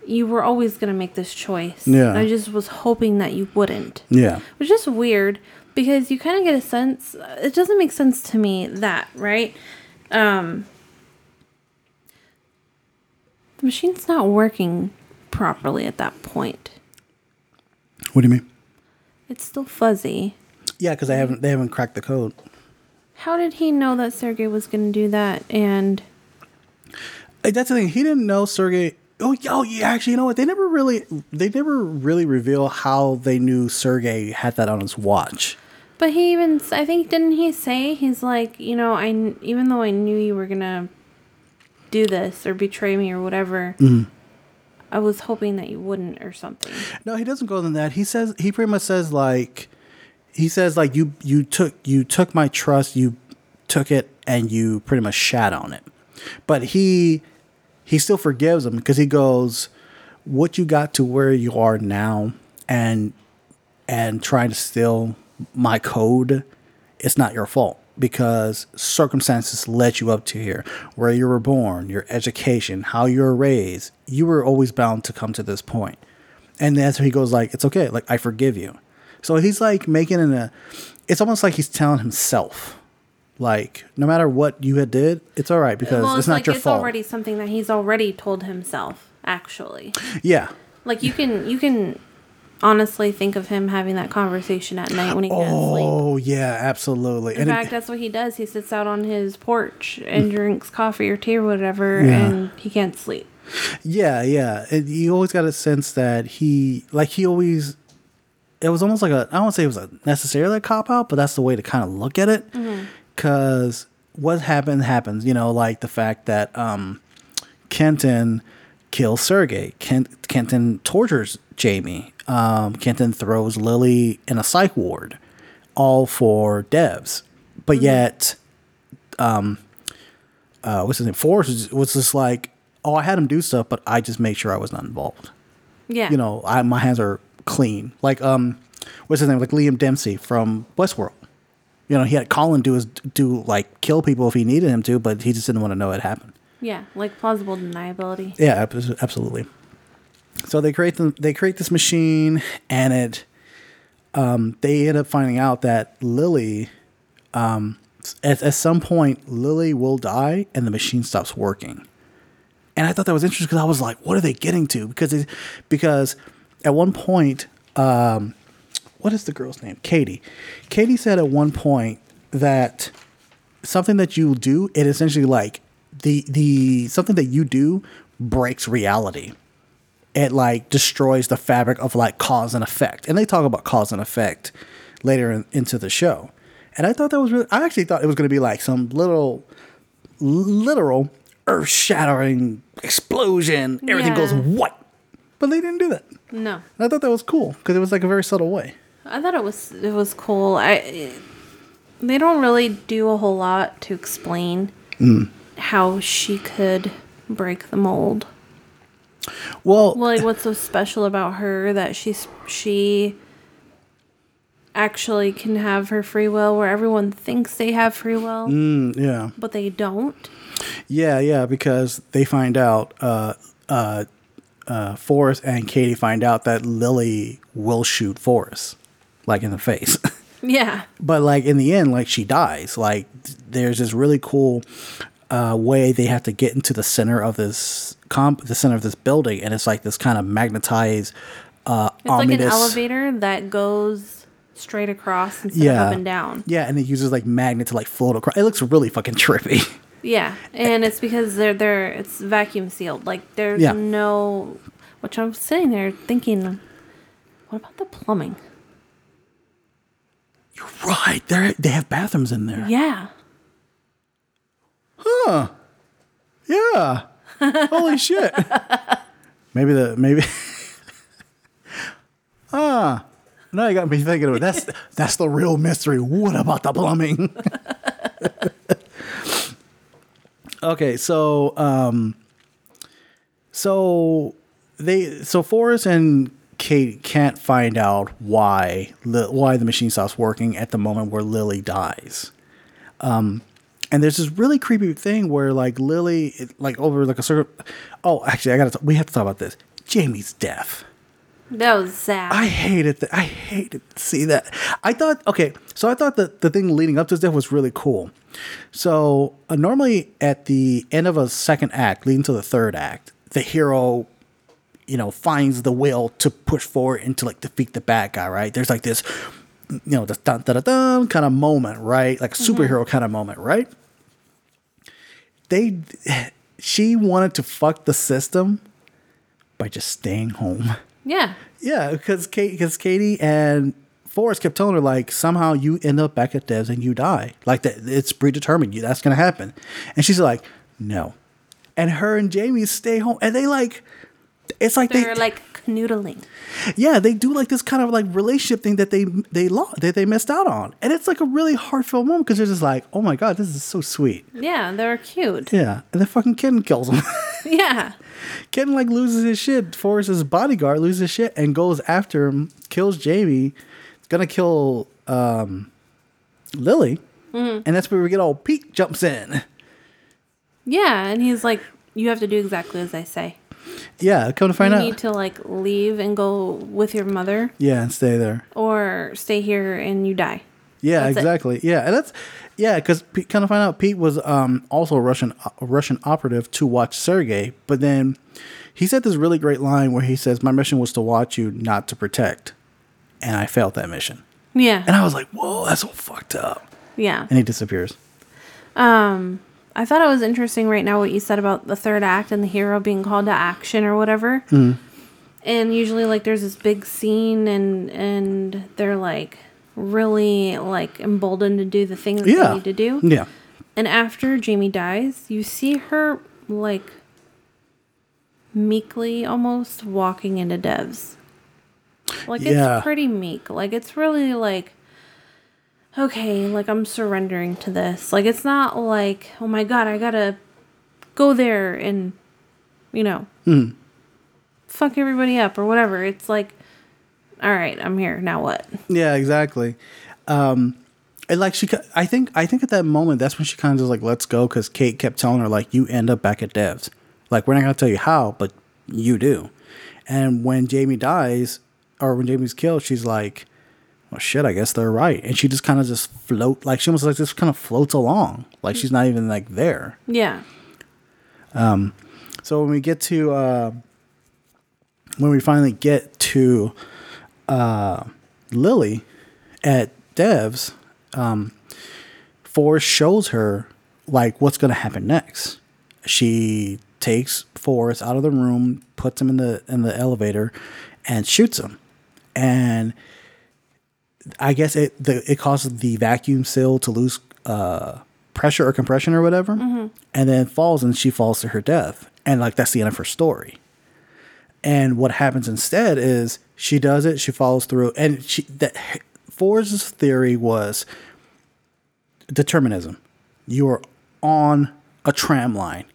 You were always going to make this choice. Mm. Yeah. I just was hoping that you wouldn't yeah which is weird because you kind of get a sense it doesn't make sense to me that right um the machine's not working properly at that point what do you mean it's still fuzzy Yeah, because they haven't they haven't cracked the code. How did he know that sergey was going to do that and that's the thing. He didn't know Sergey. Oh, yeah, oh, yeah. Actually, you know what? They never really they never really reveal how they knew Sergey had that on his watch. but he even i think didn't he say he's like you know i even though i knew you were going to do this or betray me or whatever mm-hmm. i was hoping that you wouldn't or something No, he doesn't go than that. He says he pretty much says like he says like you you took you took my trust, you took it and you pretty much shat on it. But he he still forgives him because he goes, What you got to where you are now and and trying to steal my code, it's not your fault because circumstances led you up to here. Where you were born, your education, how you were raised, you were always bound to come to this point. And that's where he goes like, it's okay, like I forgive you. So he's like making it a, uh, it's almost like he's telling himself, like no matter what you had did, it's all right because well, it's, not like your it's fault. already something that he's already told himself. Actually, yeah, like you can you can honestly think of him having that conversation at night when he can't sleep. Oh yeah, absolutely. In and fact, it, that's what he does. He sits out on his porch and mm. drinks coffee or tea or whatever, Yeah. and he can't sleep. Yeah, yeah. It, you always got a sense that he, like, he always. It was almost like a. I don't want to say it was a necessarily a cop out, but that's the way to kind of look at it. Because what happened happens. You know, like the fact that um, Kenton kills Sergey. Kent, Kenton tortures Jamie. Um, Kenton throws Lily in a psych ward, all for devs. But yet, um, uh, what's his name? Forest was, was just like, oh, I had him do stuff, but I just made sure I was not involved. Yeah. You know, I my hands are clean. Like um, what's his name? Like Liam Dempsey from Westworld. You know, he had Colin do his do like kill people if he needed him to, but he just didn't want to know it happened. Yeah, like plausible deniability. Yeah, absolutely. So they create them. They create this machine, and it. Um, they end up finding out that Lily, um, at, at some point, Lily will die, and the machine stops working. And I thought that was interesting because I was like, "What are they getting to?" Because it, because at one point, um, what is the girl's name? Katie. Katie said at one point that something that you do, it essentially like the the something that you do breaks reality. It like destroys the fabric of like cause and effect. And they talk about cause and effect later in, into the show. And I thought that was really I actually thought it was going to be like some little literal earth shattering explosion. Everything goes Yeah. But they didn't do that. No, And I thought that was cool because it was like a very subtle way. I thought it was it was cool. I they don't really do a whole lot to explain Mm. how she could break the mold. Well, Like, what's so special about her that she's she actually can have her free will, where everyone thinks they have free will, mm, yeah. but they don't. Yeah, yeah, because they find out, uh, uh, uh, Forest and Katie find out that Lily will shoot Forest, like in the face. Yeah, but like in the end, like she dies. Like there's this really cool uh, way they have to get into the center of this comp, the center of this building, and it's like this kind of magnetized, uh, it's like an elevator that goes straight across instead yeah, of up and down. Yeah, and it uses like magnet to like float across. It looks really fucking trippy. Yeah, and it's because they're they're it's vacuum sealed. Like there's Yeah. no. Which I'm sitting there thinking, what about the plumbing? You're right, they they have bathrooms in there. Yeah, Huh. Yeah. Holy shit. Maybe the maybe Ah. Now you got me thinking of it. That's that's the real mystery. What about the plumbing? okay, so um so they so Forest and Kate can't find out why why the machine stops working at the moment where Lily dies. Um and there's this really creepy thing where like Lily, like over like a circle. Oh, actually, I gotta. We have to talk about this. Jamie's death. That was sad. I hated that. I hated to see that. I thought okay, so I thought that the thing leading up to his death was really cool. So uh, normally at the end of a second act, leading to the third act, the hero, you know, finds the will to push forward and to like defeat the bad guy. Right? There's like this, you know, this dun dun dun, dun kind of moment, right? Like a superhero kind of moment, right? They, she wanted to fuck the system by just staying home. Yeah, Yeah, because Kate, because Katie and Forest kept telling her like somehow you end up back at Devs and you die. Like that, it's predetermined. You that's gonna happen. And she's like, no. And her and Jamie stay home, and they like, it's like they're they like canoodling. yeah they do like this kind of like relationship thing that they they lost that they missed out on, and it's like a really heartfelt moment because they're just like, oh my god, this is so sweet. Yeah, they're cute. Yeah, and the fucking Ken kills him. Yeah, Ken like loses his shit. Forest's bodyguard loses his shit and goes after him, kills Jamie. It's gonna kill um, Lily, Mhm. and that's where we get all Pete jumps in. yeah, and he's like, you have to do exactly as I say. Yeah, come to find you out. You need to like leave and go with your mother, yeah, and stay there. or stay here and you die. Yeah, That's it. exactly. Yeah, and that's yeah, because kind of find out Pete was um, also a Russian a Russian operative to watch Sergei, but then he said this really great line where he says, "My mission was to watch you, not to protect," and I failed that mission. Yeah, And I was like, "Whoa, that's so fucked up." yeah. And he disappears. Um, I thought it was interesting right now what you said about the third act and the hero being called to action or whatever. And usually, like, there's this big scene, and and they're like really like emboldened to do the thing that they need to do. Yeah. And after Jamie dies, you see her like meekly almost walking into Devs. Like Yeah. it's pretty meek. Like it's really like okay, like I'm surrendering to this. Like it's not like, oh my god, I gotta go there and you know mm. fuck everybody up or whatever. It's like all right, I'm here. Now what? Yeah, exactly. Um, and like she, I think, I think at that moment, that's when she kind of just like, let's go, because Kate kept telling her like, you end up back at Devs. Like, we're not gonna tell you how, but you do. And when Jamie dies, or when Jamie's killed, she's like, well, shit, I guess they're right. And she just kind of just float, like she almost like just kind of floats along, like she's not even like there. Yeah. Um, so when we get to uh, when we finally get to uh, Lily at Devs, um, Forest shows her like what's going to happen next. She takes Forest out of the room, puts him in the in the elevator, and shoots him. And I guess it the, it causes the vacuum seal to lose uh, pressure or compression or whatever, and then falls and she falls to her death. And like that's the end of her story. And what happens instead is she does it, she follows through, and she that Forest's theory was determinism. You are on a tram line.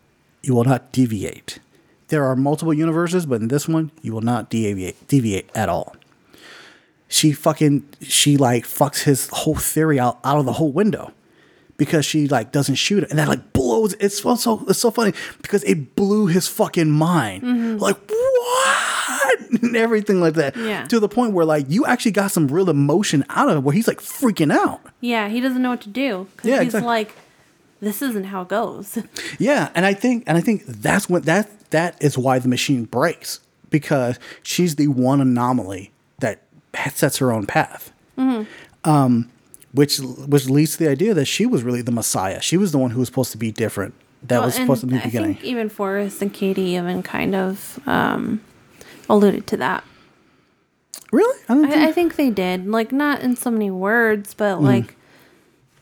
You will not deviate. There are multiple universes, but in this one, you will not deviate deviate at all. She fucking she like fucks his whole theory out out of the whole window because she like doesn't shoot it, and that like blows. It's so it's so funny because it blew his fucking mind. Like what and everything like that. Yeah. To the point where like you actually got some real emotion out of it, where he's like freaking out. Yeah, he doesn't know what to do. 'cause Yeah, he's exactly. like, this isn't how it goes. Yeah, and I think and I think that's what that that is why the machine breaks because she's the one anomaly that sets her own path. Um, which which leads to the idea that she was really the Messiah. She was the one who was supposed to be different. That Well, was supposed to be the I beginning. think even Forest and Katie even kind of um, alluded to that. really? I think. I, I think they did. Like, not in so many words, but Mm. like,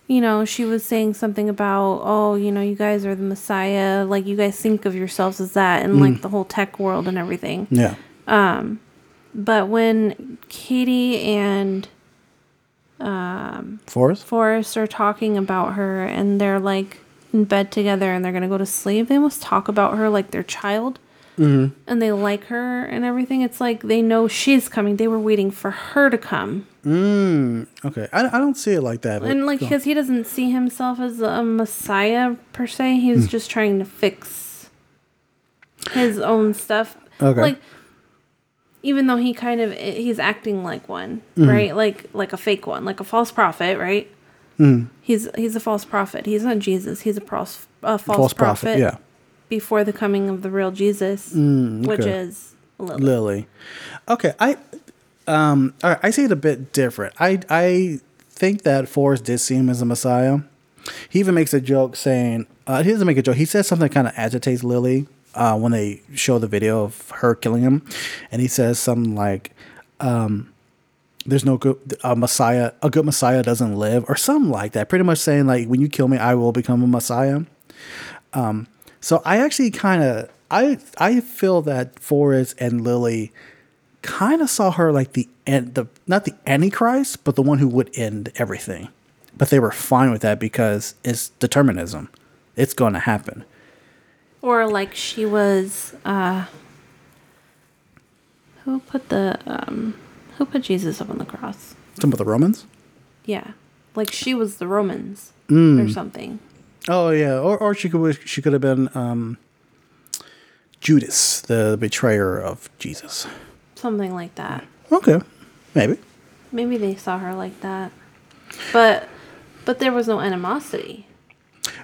you know, she was saying something about, oh, you know, you guys are the Messiah. Like, you guys think of yourselves as that and Mm. like the whole tech world and everything. yeah. Um, But when Katie and Forest? Forest are talking about her and they're like in bed together and they're gonna go to sleep, they must talk about her like their child. Mm-hmm. And they like her and everything. It's like they know she's coming. They were waiting for her to come. Okay. I, I don't see it like that. And like, because he doesn't see himself as a messiah per se, he's Hmm. just trying to fix his own stuff. Okay. Like, even though he kind of he's acting like one, Hmm. right? Like like a fake one, like a false prophet, right? Hmm. He's he's a false prophet. He's not Jesus. He's a, pros, a false, false prophet. prophet. Yeah. Before the coming of the real Jesus, which Hmm, okay. is Lily. Lily. Okay, I um all right, I see it a bit different. I I think that Forest did see him as a messiah. He even makes a joke saying uh, he doesn't make a joke. He says something that kind of agitates Lily uh, when they show the video of her killing him, and he says something like, um, "There's no good a messiah. A good messiah doesn't live," or something like that. Pretty much saying like, "When you kill me, I will become a messiah." So I actually kind of I I feel that Forest and Lily kind of saw her like the end the not the antichrist, but the one who would end everything. But they were fine with that because it's determinism. It's going to happen. Or like she was uh who put the um who put Jesus up on the cross? Some of the Romans. Yeah. Like she was the Romans or something. Oh yeah, or or she could she could have been um, Judas, the betrayer of Jesus. Something like that. Okay, maybe. Maybe they saw her like that. But but there was no animosity.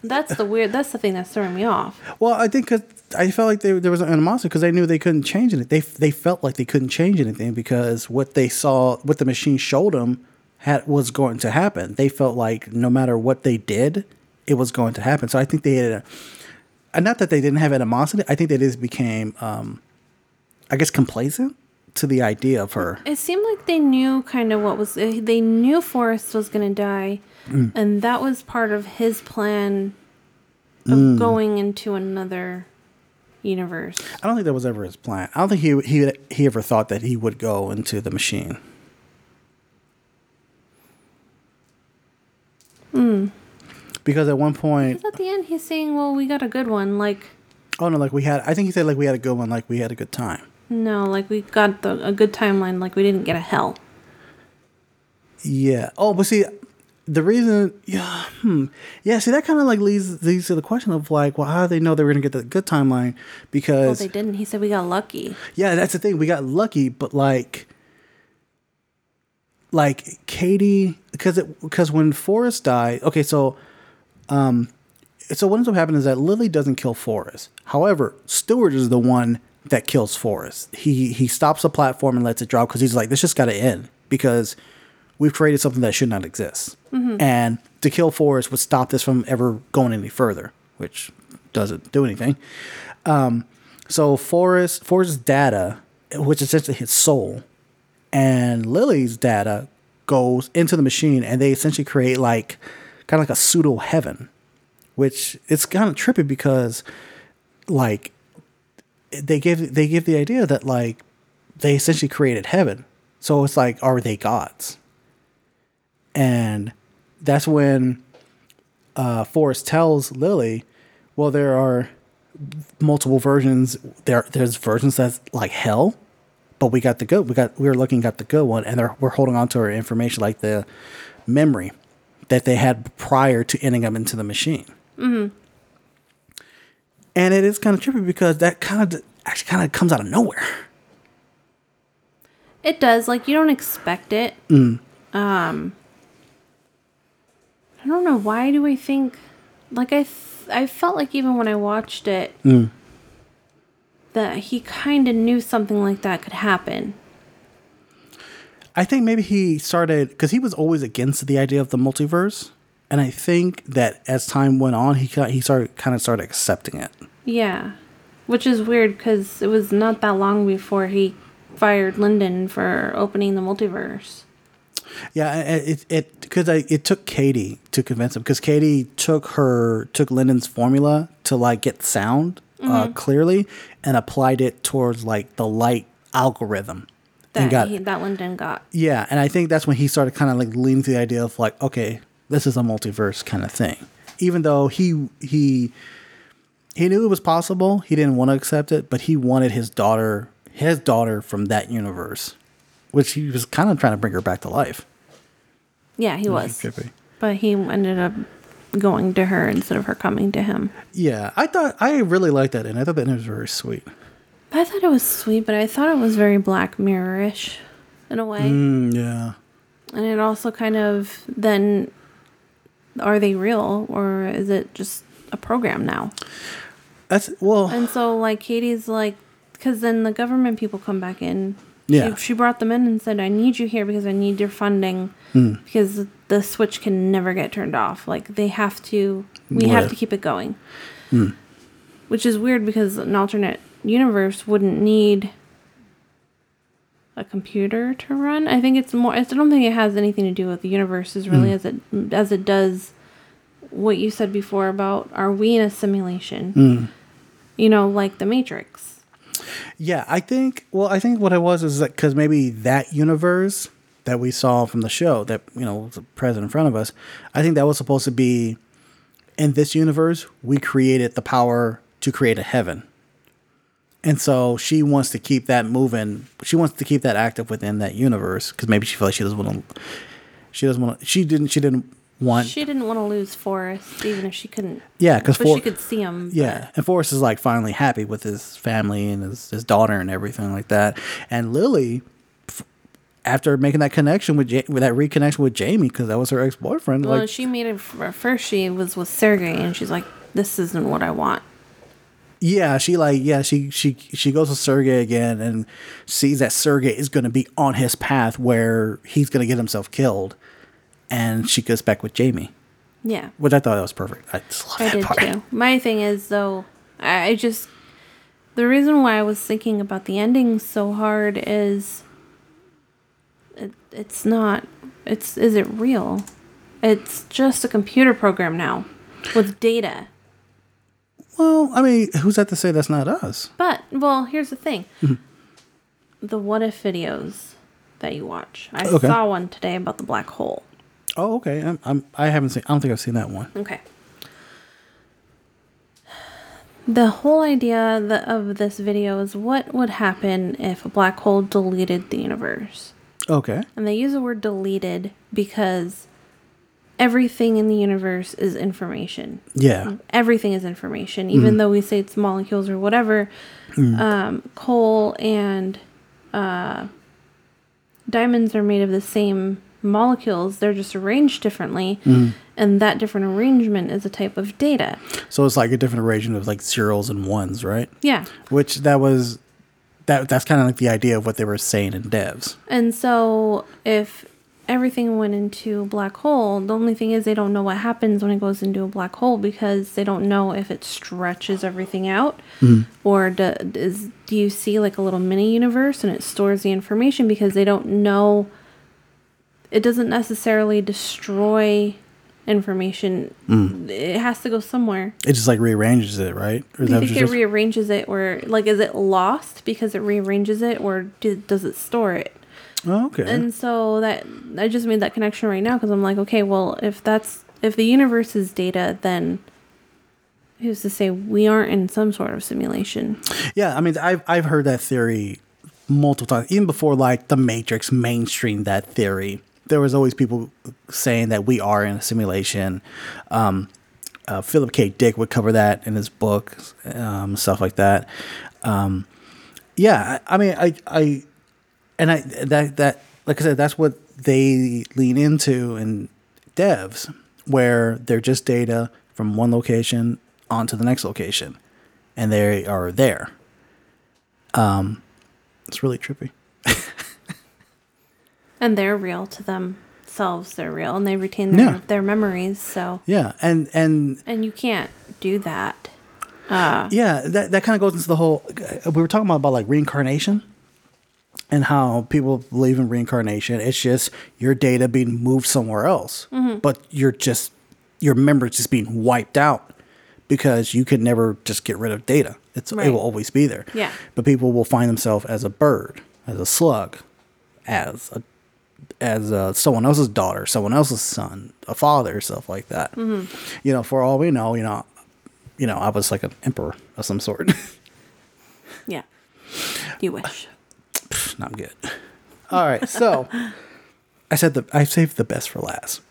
That's the weird that's the thing that's throwing me off. Well, I think because I felt like they, there was an animosity because they knew they couldn't change it. They they felt like they couldn't change anything because what they saw, what the machine showed them, had was going to happen. They felt like no matter what they did, it was going to happen. So I think they had, a, not that they didn't have animosity. I think they just became, um, I guess, complacent to the idea of her. It seemed like they knew kind of what was. eh, They knew Forest was going to die, Mm. and that was part of his plan of Mm. going into another universe. I don't think that was ever his plan. I don't think he he he ever thought that he would go into the machine. Because at one point, Because at the end, he's saying, "Well, we got a good one." Like, oh no, like we had. I think he said like we had a good one, like we had a good time. no, like we got the a good timeline. Like we didn't get a hell. Yeah. Oh, but see, the reason, yeah, hmm, yeah. See, that kind of like leads leads to the question of like, well, how do they know they were gonna get the good timeline? Well, Because they didn't. He said we got lucky. yeah, that's the thing. We got lucky, but like, like Katie, because it because when Forest died, okay, so, um, so what ends up happening is that Lily doesn't kill Forest. However, Stewart is the one that kills Forest. He he stops the platform and lets it drop because he's like, this just got to end because we've created something that should not exist. And to kill Forest would stop this from ever going any further, which doesn't do anything. Um, so Forest Forest's data, which is essentially his soul, and Lily's data goes into the machine, and they essentially create like kind of like a pseudo heaven, which it's kind of trippy because like they give they give the idea that like they essentially created heaven. So it's like, are they gods? And that's when uh, Forest tells Lily, well, there are multiple versions. There, there's versions that's like hell, but we got the good. We got we were looking at the good one, and they're, we're holding on to our information, like the memory that they had prior to ending up into the machine. Mm-hmm. And it is kind of trippy because that kind of actually kind of comes out of nowhere. It does. Like you don't expect it. Mm. Um. I don't know why do I think, like I, th- I felt like even when I watched it, Mm. that he kind of knew something like that could happen. I think maybe he started because he was always against the idea of the multiverse, and I think that as time went on, he he started kind of started accepting it. Yeah, which is weird because it was not that long before he fired Lyndon for opening the multiverse. Yeah, it it because it took Katie to convince him because Katie took her took Lyndon's formula to like get sound uh, clearly and applied it towards like the light algorithm That and got he, that Lyndon got. yeah, and I think that's when he started kind of like leaning to the idea of like okay, this is a multiverse kind of thing. Even though he he he knew it was possible, he didn't want to accept it, but he wanted his daughter his daughter from that universe, which he was kind of trying to bring her back to life. Yeah, he was, Trippy. but he ended up going to her instead of her coming to him. Yeah, I thought I really liked that, and I thought that it was very sweet. I thought it was sweet, but I thought it was very Black Mirror-ish in a way. Mm, yeah, And it also kind of then are they real or is it just a program now? that's well. And so like Katie's like cuz then the government people come back in. Yeah. She, she brought them in and said I need you here because I need your funding Hmm. because the switch can never get turned off. Like they have to we have to keep it going. Hmm. Which is weird because an alternate universe wouldn't need a computer to run. I think it's more. I don't think it has anything to do with the universes really, as it as it does what you said before about are we in a simulation? You know, like the Matrix. Yeah, I think. Well, I think what it was is that because maybe that universe that we saw from the show that you know was present in front of us, I think that was supposed to be in this universe. We created the power to create a heaven, and so she wants to keep that moving. She wants to keep that active within that universe because maybe she feels like she doesn't want to. She doesn't want. She didn't. She didn't want. She didn't want to lose Forest, even if she couldn't. yeah, because but she could see him. Yeah, and Forest is like finally happy with his family and his, his daughter and everything like that. And Lily, f- after making that connection with ja- with that reconnection with Jamie, because that was her ex boyfriend, Well, like she made it first. She was with Sergei, and she's like, "This isn't what I want." yeah, she like yeah she she she goes to Sergei again and sees that Sergei is going to be on his path where he's going to get himself killed, and she goes back with Jamie. Yeah. which I thought that was perfect. I just love I that did part. too. My thing is though, I I just the reason why I was thinking about the ending so hard is it, it's not it's is it real? It's just a computer program now with data. Well, I mean, who's that to say that's not us? But well, here's the thing. Mm-hmm. The what if videos that you watch. I Okay. saw one today about the black hole. Oh, okay. I'm, I'm I haven't seen. I don't think I've seen that one. Okay. The whole idea the, of this video is what would happen if a black hole deleted the universe. Okay. And they use the word deleted because everything in the universe is information. Yeah. Everything is information, even though we say it's molecules or whatever. Um, coal and uh, diamonds are made of the same molecules, they're just arranged differently. Mm-hmm. And that different arrangement is a type of data. So it's like a different arrangement of like zeros and ones, right? Yeah. Which that was that that's kind of like the idea of what they were saying in devs. And so if everything went into a black hole, the only thing is they don't know what happens when it goes into a black hole because they don't know if it stretches everything out mm-hmm. or do, is, do you see like a little mini universe and it stores the information because they don't know it doesn't necessarily destroy information. Mm. It has to go somewhere. It just like rearranges it, right? Or Do you think it just- rearranges it or like is it lost because it rearranges it or do, does it store it? oh, okay. And so that I just made that connection right now because I'm like, okay, well, if that's if the universe is data, then who's to say we aren't in some sort of simulation? Yeah, I mean, I've I've heard that theory multiple times, even before like the Matrix mainstream that theory. There was always people saying that we are in a simulation. Um, uh, Philip K. Dick would cover that in his book, um, stuff like that. Um, yeah, I, I mean, I, I, and I that that like I said, that's what they lean into in devs, where they're just data from one location onto the next location, and they are there. Um, it's really trippy. And they're real to themselves. They're real, and they retain their Yeah. their memories. So, Yeah, and and and you can't do that. Uh, yeah, that that kind of goes into the whole. Uh, we were talking about about like reincarnation, and how people believe in reincarnation. It's just your data being moved somewhere else, mm-hmm. but you're just your memories just being wiped out because you can never just get rid of data. It's it will always be there. Yeah. but people will find themselves as a bird, as a slug, as a as uh, someone else's daughter, someone else's son, a father, stuff like that. You know, for all we know, you know, you know, I was like an emperor of some sort. Yeah, you wish. Not good. All right, so I said the I saved the best for last.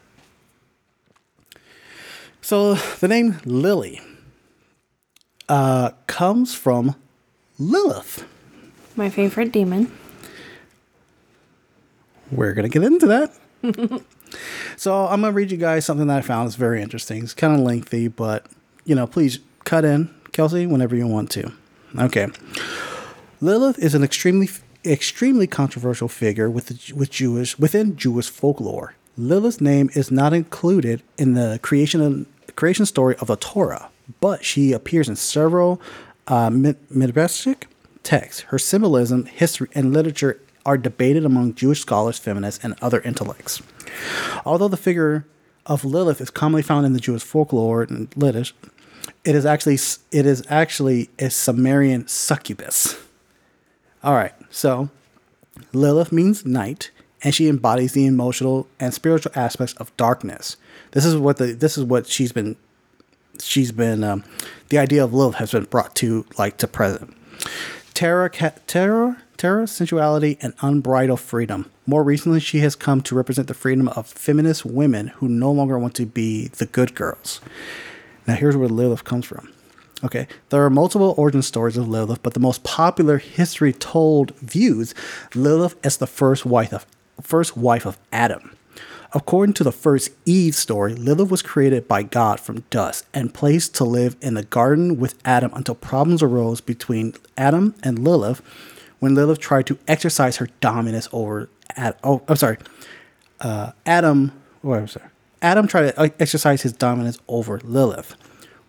So the name Lily uh, comes from Lilith. My favorite demon. We're gonna get into that. so I'm gonna read you guys something that I found is very interesting. It's kind of lengthy, but you know, please cut in, Kelsey, whenever you want to. Okay. Lilith is an extremely extremely controversial figure with the, with Jewish within Jewish folklore. Lilith's name is not included in the creation creation story of the Torah, but she appears in several uh, midrashic texts. Her symbolism, history, and literature are debated among Jewish scholars, feminists, and other intellects. Although the figure of Lilith is commonly found in the Jewish folklore and literature, it is actually it is actually a Sumerian succubus. All right, so Lilith means night, and she embodies the emotional and spiritual aspects of darkness. This is what the this is what she's been she's been um, the idea of Lilith has been brought to like to present. Terror, ca- terror, terror, sensuality, and unbridled freedom. More recently, she has come to represent the freedom of feminist women who no longer want to be the good girls. Now, here's where Lilith comes from. Okay, there are multiple origin stories of Lilith, but the most popular history told views Lilith as the first wife of first wife of Adam. According to the first Eve story, Lilith was created by God from dust and placed to live in the garden with Adam until problems arose between Adam and Lilith when Lilith tried to exercise her dominance over Ad- oh, I'm sorry, uh, Adam. What was sorry. Adam tried to exercise his dominance over Lilith.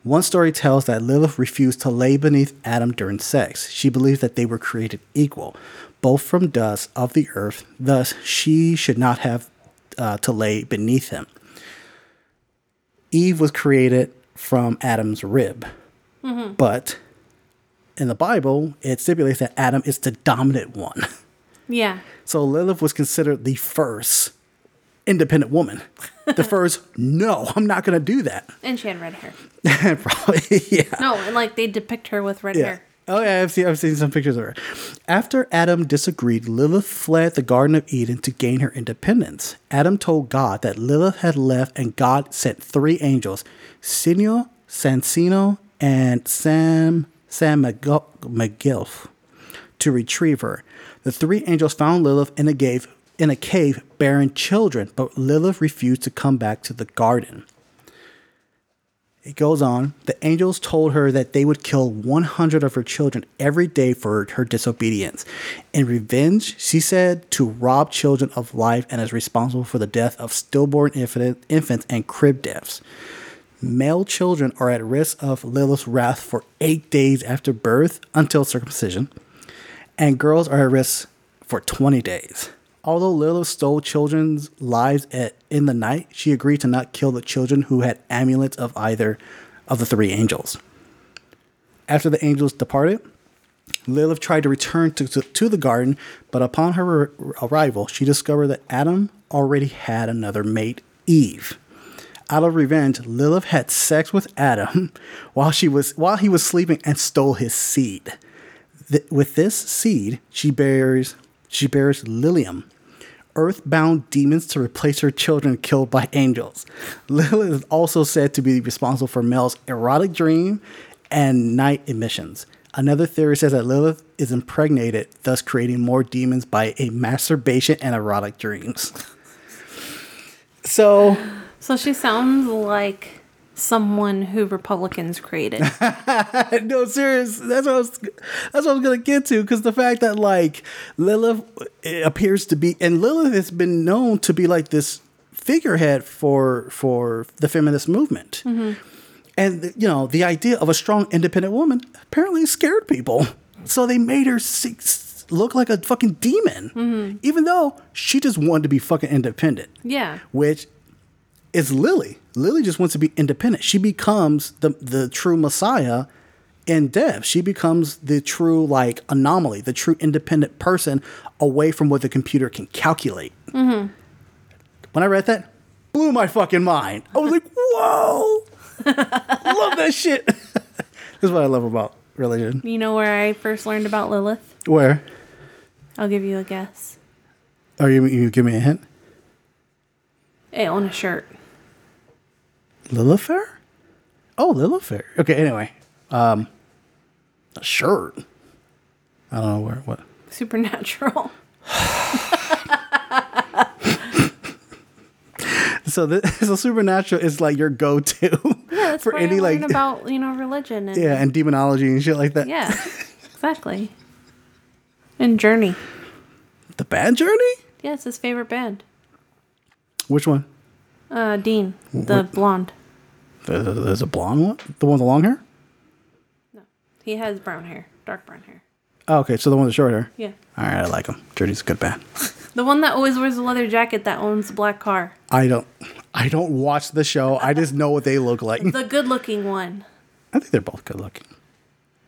One story tells that Lilith refused to lay beneath Adam during sex. She believed that they were created equal, both from dust of the earth, thus, she should not have uh, to lay beneath him. Eve was created from Adam's rib. But in the Bible, it stipulates that Adam is the dominant one. Yeah. So Lilith was considered the first independent woman. The first, no, I'm not going to do that. And she had red hair. Probably, yeah. No, and like they depict her with red Yeah. hair. Oh yeah, I've seen I've seen some pictures of her. After Adam disagreed, Lilith fled the Garden of Eden to gain her independence. Adam told God that Lilith had left, and God sent three angels, Sinio, Sansino, and Sam Sam Magil- McGilf, to retrieve her. The three angels found Lilith in a cave in a cave bearing children, but Lilith refused to come back to the garden. It goes on. The angels told her that they would kill 100 of her children every day for her disobedience. In revenge, she said to rob children of life and is responsible for the death of stillborn infant, infants and crib deaths. Male children are at risk of Lilith's wrath for eight days after birth until circumcision, and girls are at risk for 20 days. Although Lilith stole children's lives at, in the night, she agreed to not kill the children who had amulets of either of the three angels. After the angels departed, Lilith tried to return to, to, to the garden, but upon her ar- arrival, she discovered that Adam already had another mate, Eve. Out of revenge, Lilith had sex with Adam while she was while he was sleeping and stole his seed. Th- with this seed, she bears she bears Lilim, earthbound demons to replace her children killed by angels. Lilith is also said to be responsible for Mel's erotic dream and night emissions. Another theory says that Lilith is impregnated, thus creating more demons by a masturbation and erotic dreams. So So she sounds like someone who Republicans created. no, serious. That's what I was. That's what I was gonna get to. Because the fact that like Lilith eh, appears to be, and Lilith has been known to be like this figurehead for for the feminist movement. And you know, the idea of a strong, independent woman apparently scared people. So they made her look like a fucking demon, even though she just wanted to be fucking independent yeah. which is Lily. Lily just wants to be independent. She becomes the the true Messiah in Dev. She becomes the true like anomaly, the true independent person away from what the computer can calculate. Mm-hmm. When I read that, blew my fucking mind. I was like, whoa, love that shit. this is what I love about religion. You know where I first learned about Lilith? Where? I'll give you a guess. Are you you give me a hint? It on a shirt. Lilith Fair? Oh, Lilith Fair. Okay, anyway. Um a shirt. I don't know where what. Supernatural. So this so supernatural is like your go to Yeah, for any like about you know religion and yeah, and demonology and shit like that. yeah, exactly. And Journey. The band journey? Yeah, it's his favorite band. Which one? Uh, Dean, the blonde. The- the- There's a blonde one? The one with the long hair? No. He has brown hair, dark brown hair. Oh, okay, so the one with the short hair. Yeah, Alright, I like him. Journey's a good band. the one that always wears a leather jacket that owns the black car. I don't I don't watch the show. I just know what they look like. The good-looking one. I think they're both good looking.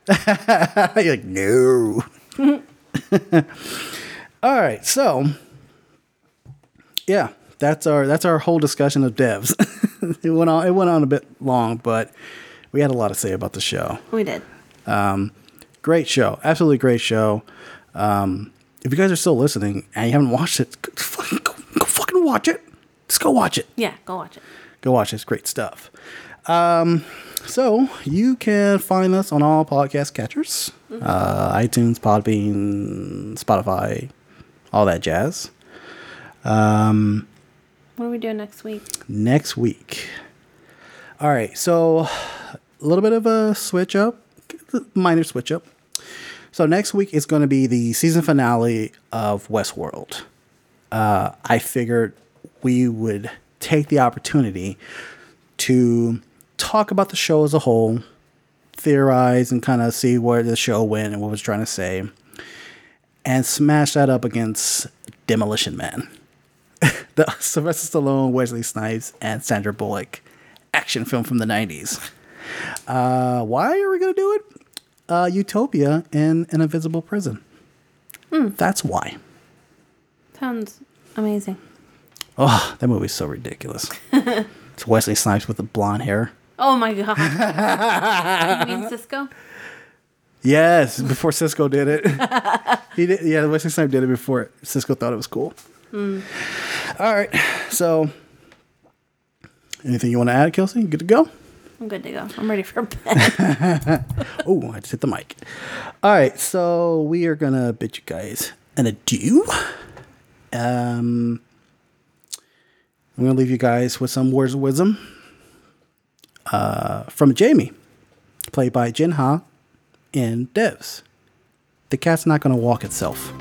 You're like, no. All right, so yeah, that's our that's our whole discussion of devs. it went on it went on a bit long, but we had a lot to say about the show. We did. Um, Great show, absolutely great show. Um, if you guys are still listening and you haven't watched it, go, fucking- go, go fucking watch it. Just go watch it. Yeah, go watch it. go watch this great stuff. Um, so you can find us on all podcast catchers, uh, iTunes, Podbean, Spotify, all that jazz. What are we doing next week? Next week. All right, so a little bit of a switch up, minor switch up. So next week is going to be the season finale of Westworld. Uh, I figured we would take the opportunity to talk about the show as a whole, theorize and kind of see where the show went and what it was trying to say, and smash that up against Demolition Man, the Sylvester Stallone, Wesley Snipes, and Sandra Bullock action film from the 90s. Uh, why are we going to do it? Uh, Utopia in an invisible prison. That's why. Sounds amazing. Oh, that movie's so ridiculous. it's Wesley Snipes with the blonde hair. Oh my god. you mean Sisqó? Yes, before Sisqó did it. he did. Yeah, Wesley Snipes did it before Sisqó thought it was cool. All right. So, anything you want to add, Kelsey? Good to go. I'm good to go. I'm ready for bed. Oh, I just hit the mic. All right, so we are gonna bid you guys an adieu. Um, I'm gonna leave you guys with some words of wisdom uh, from Jamie, played by Jin Ha in Devs. The cat's not gonna walk itself.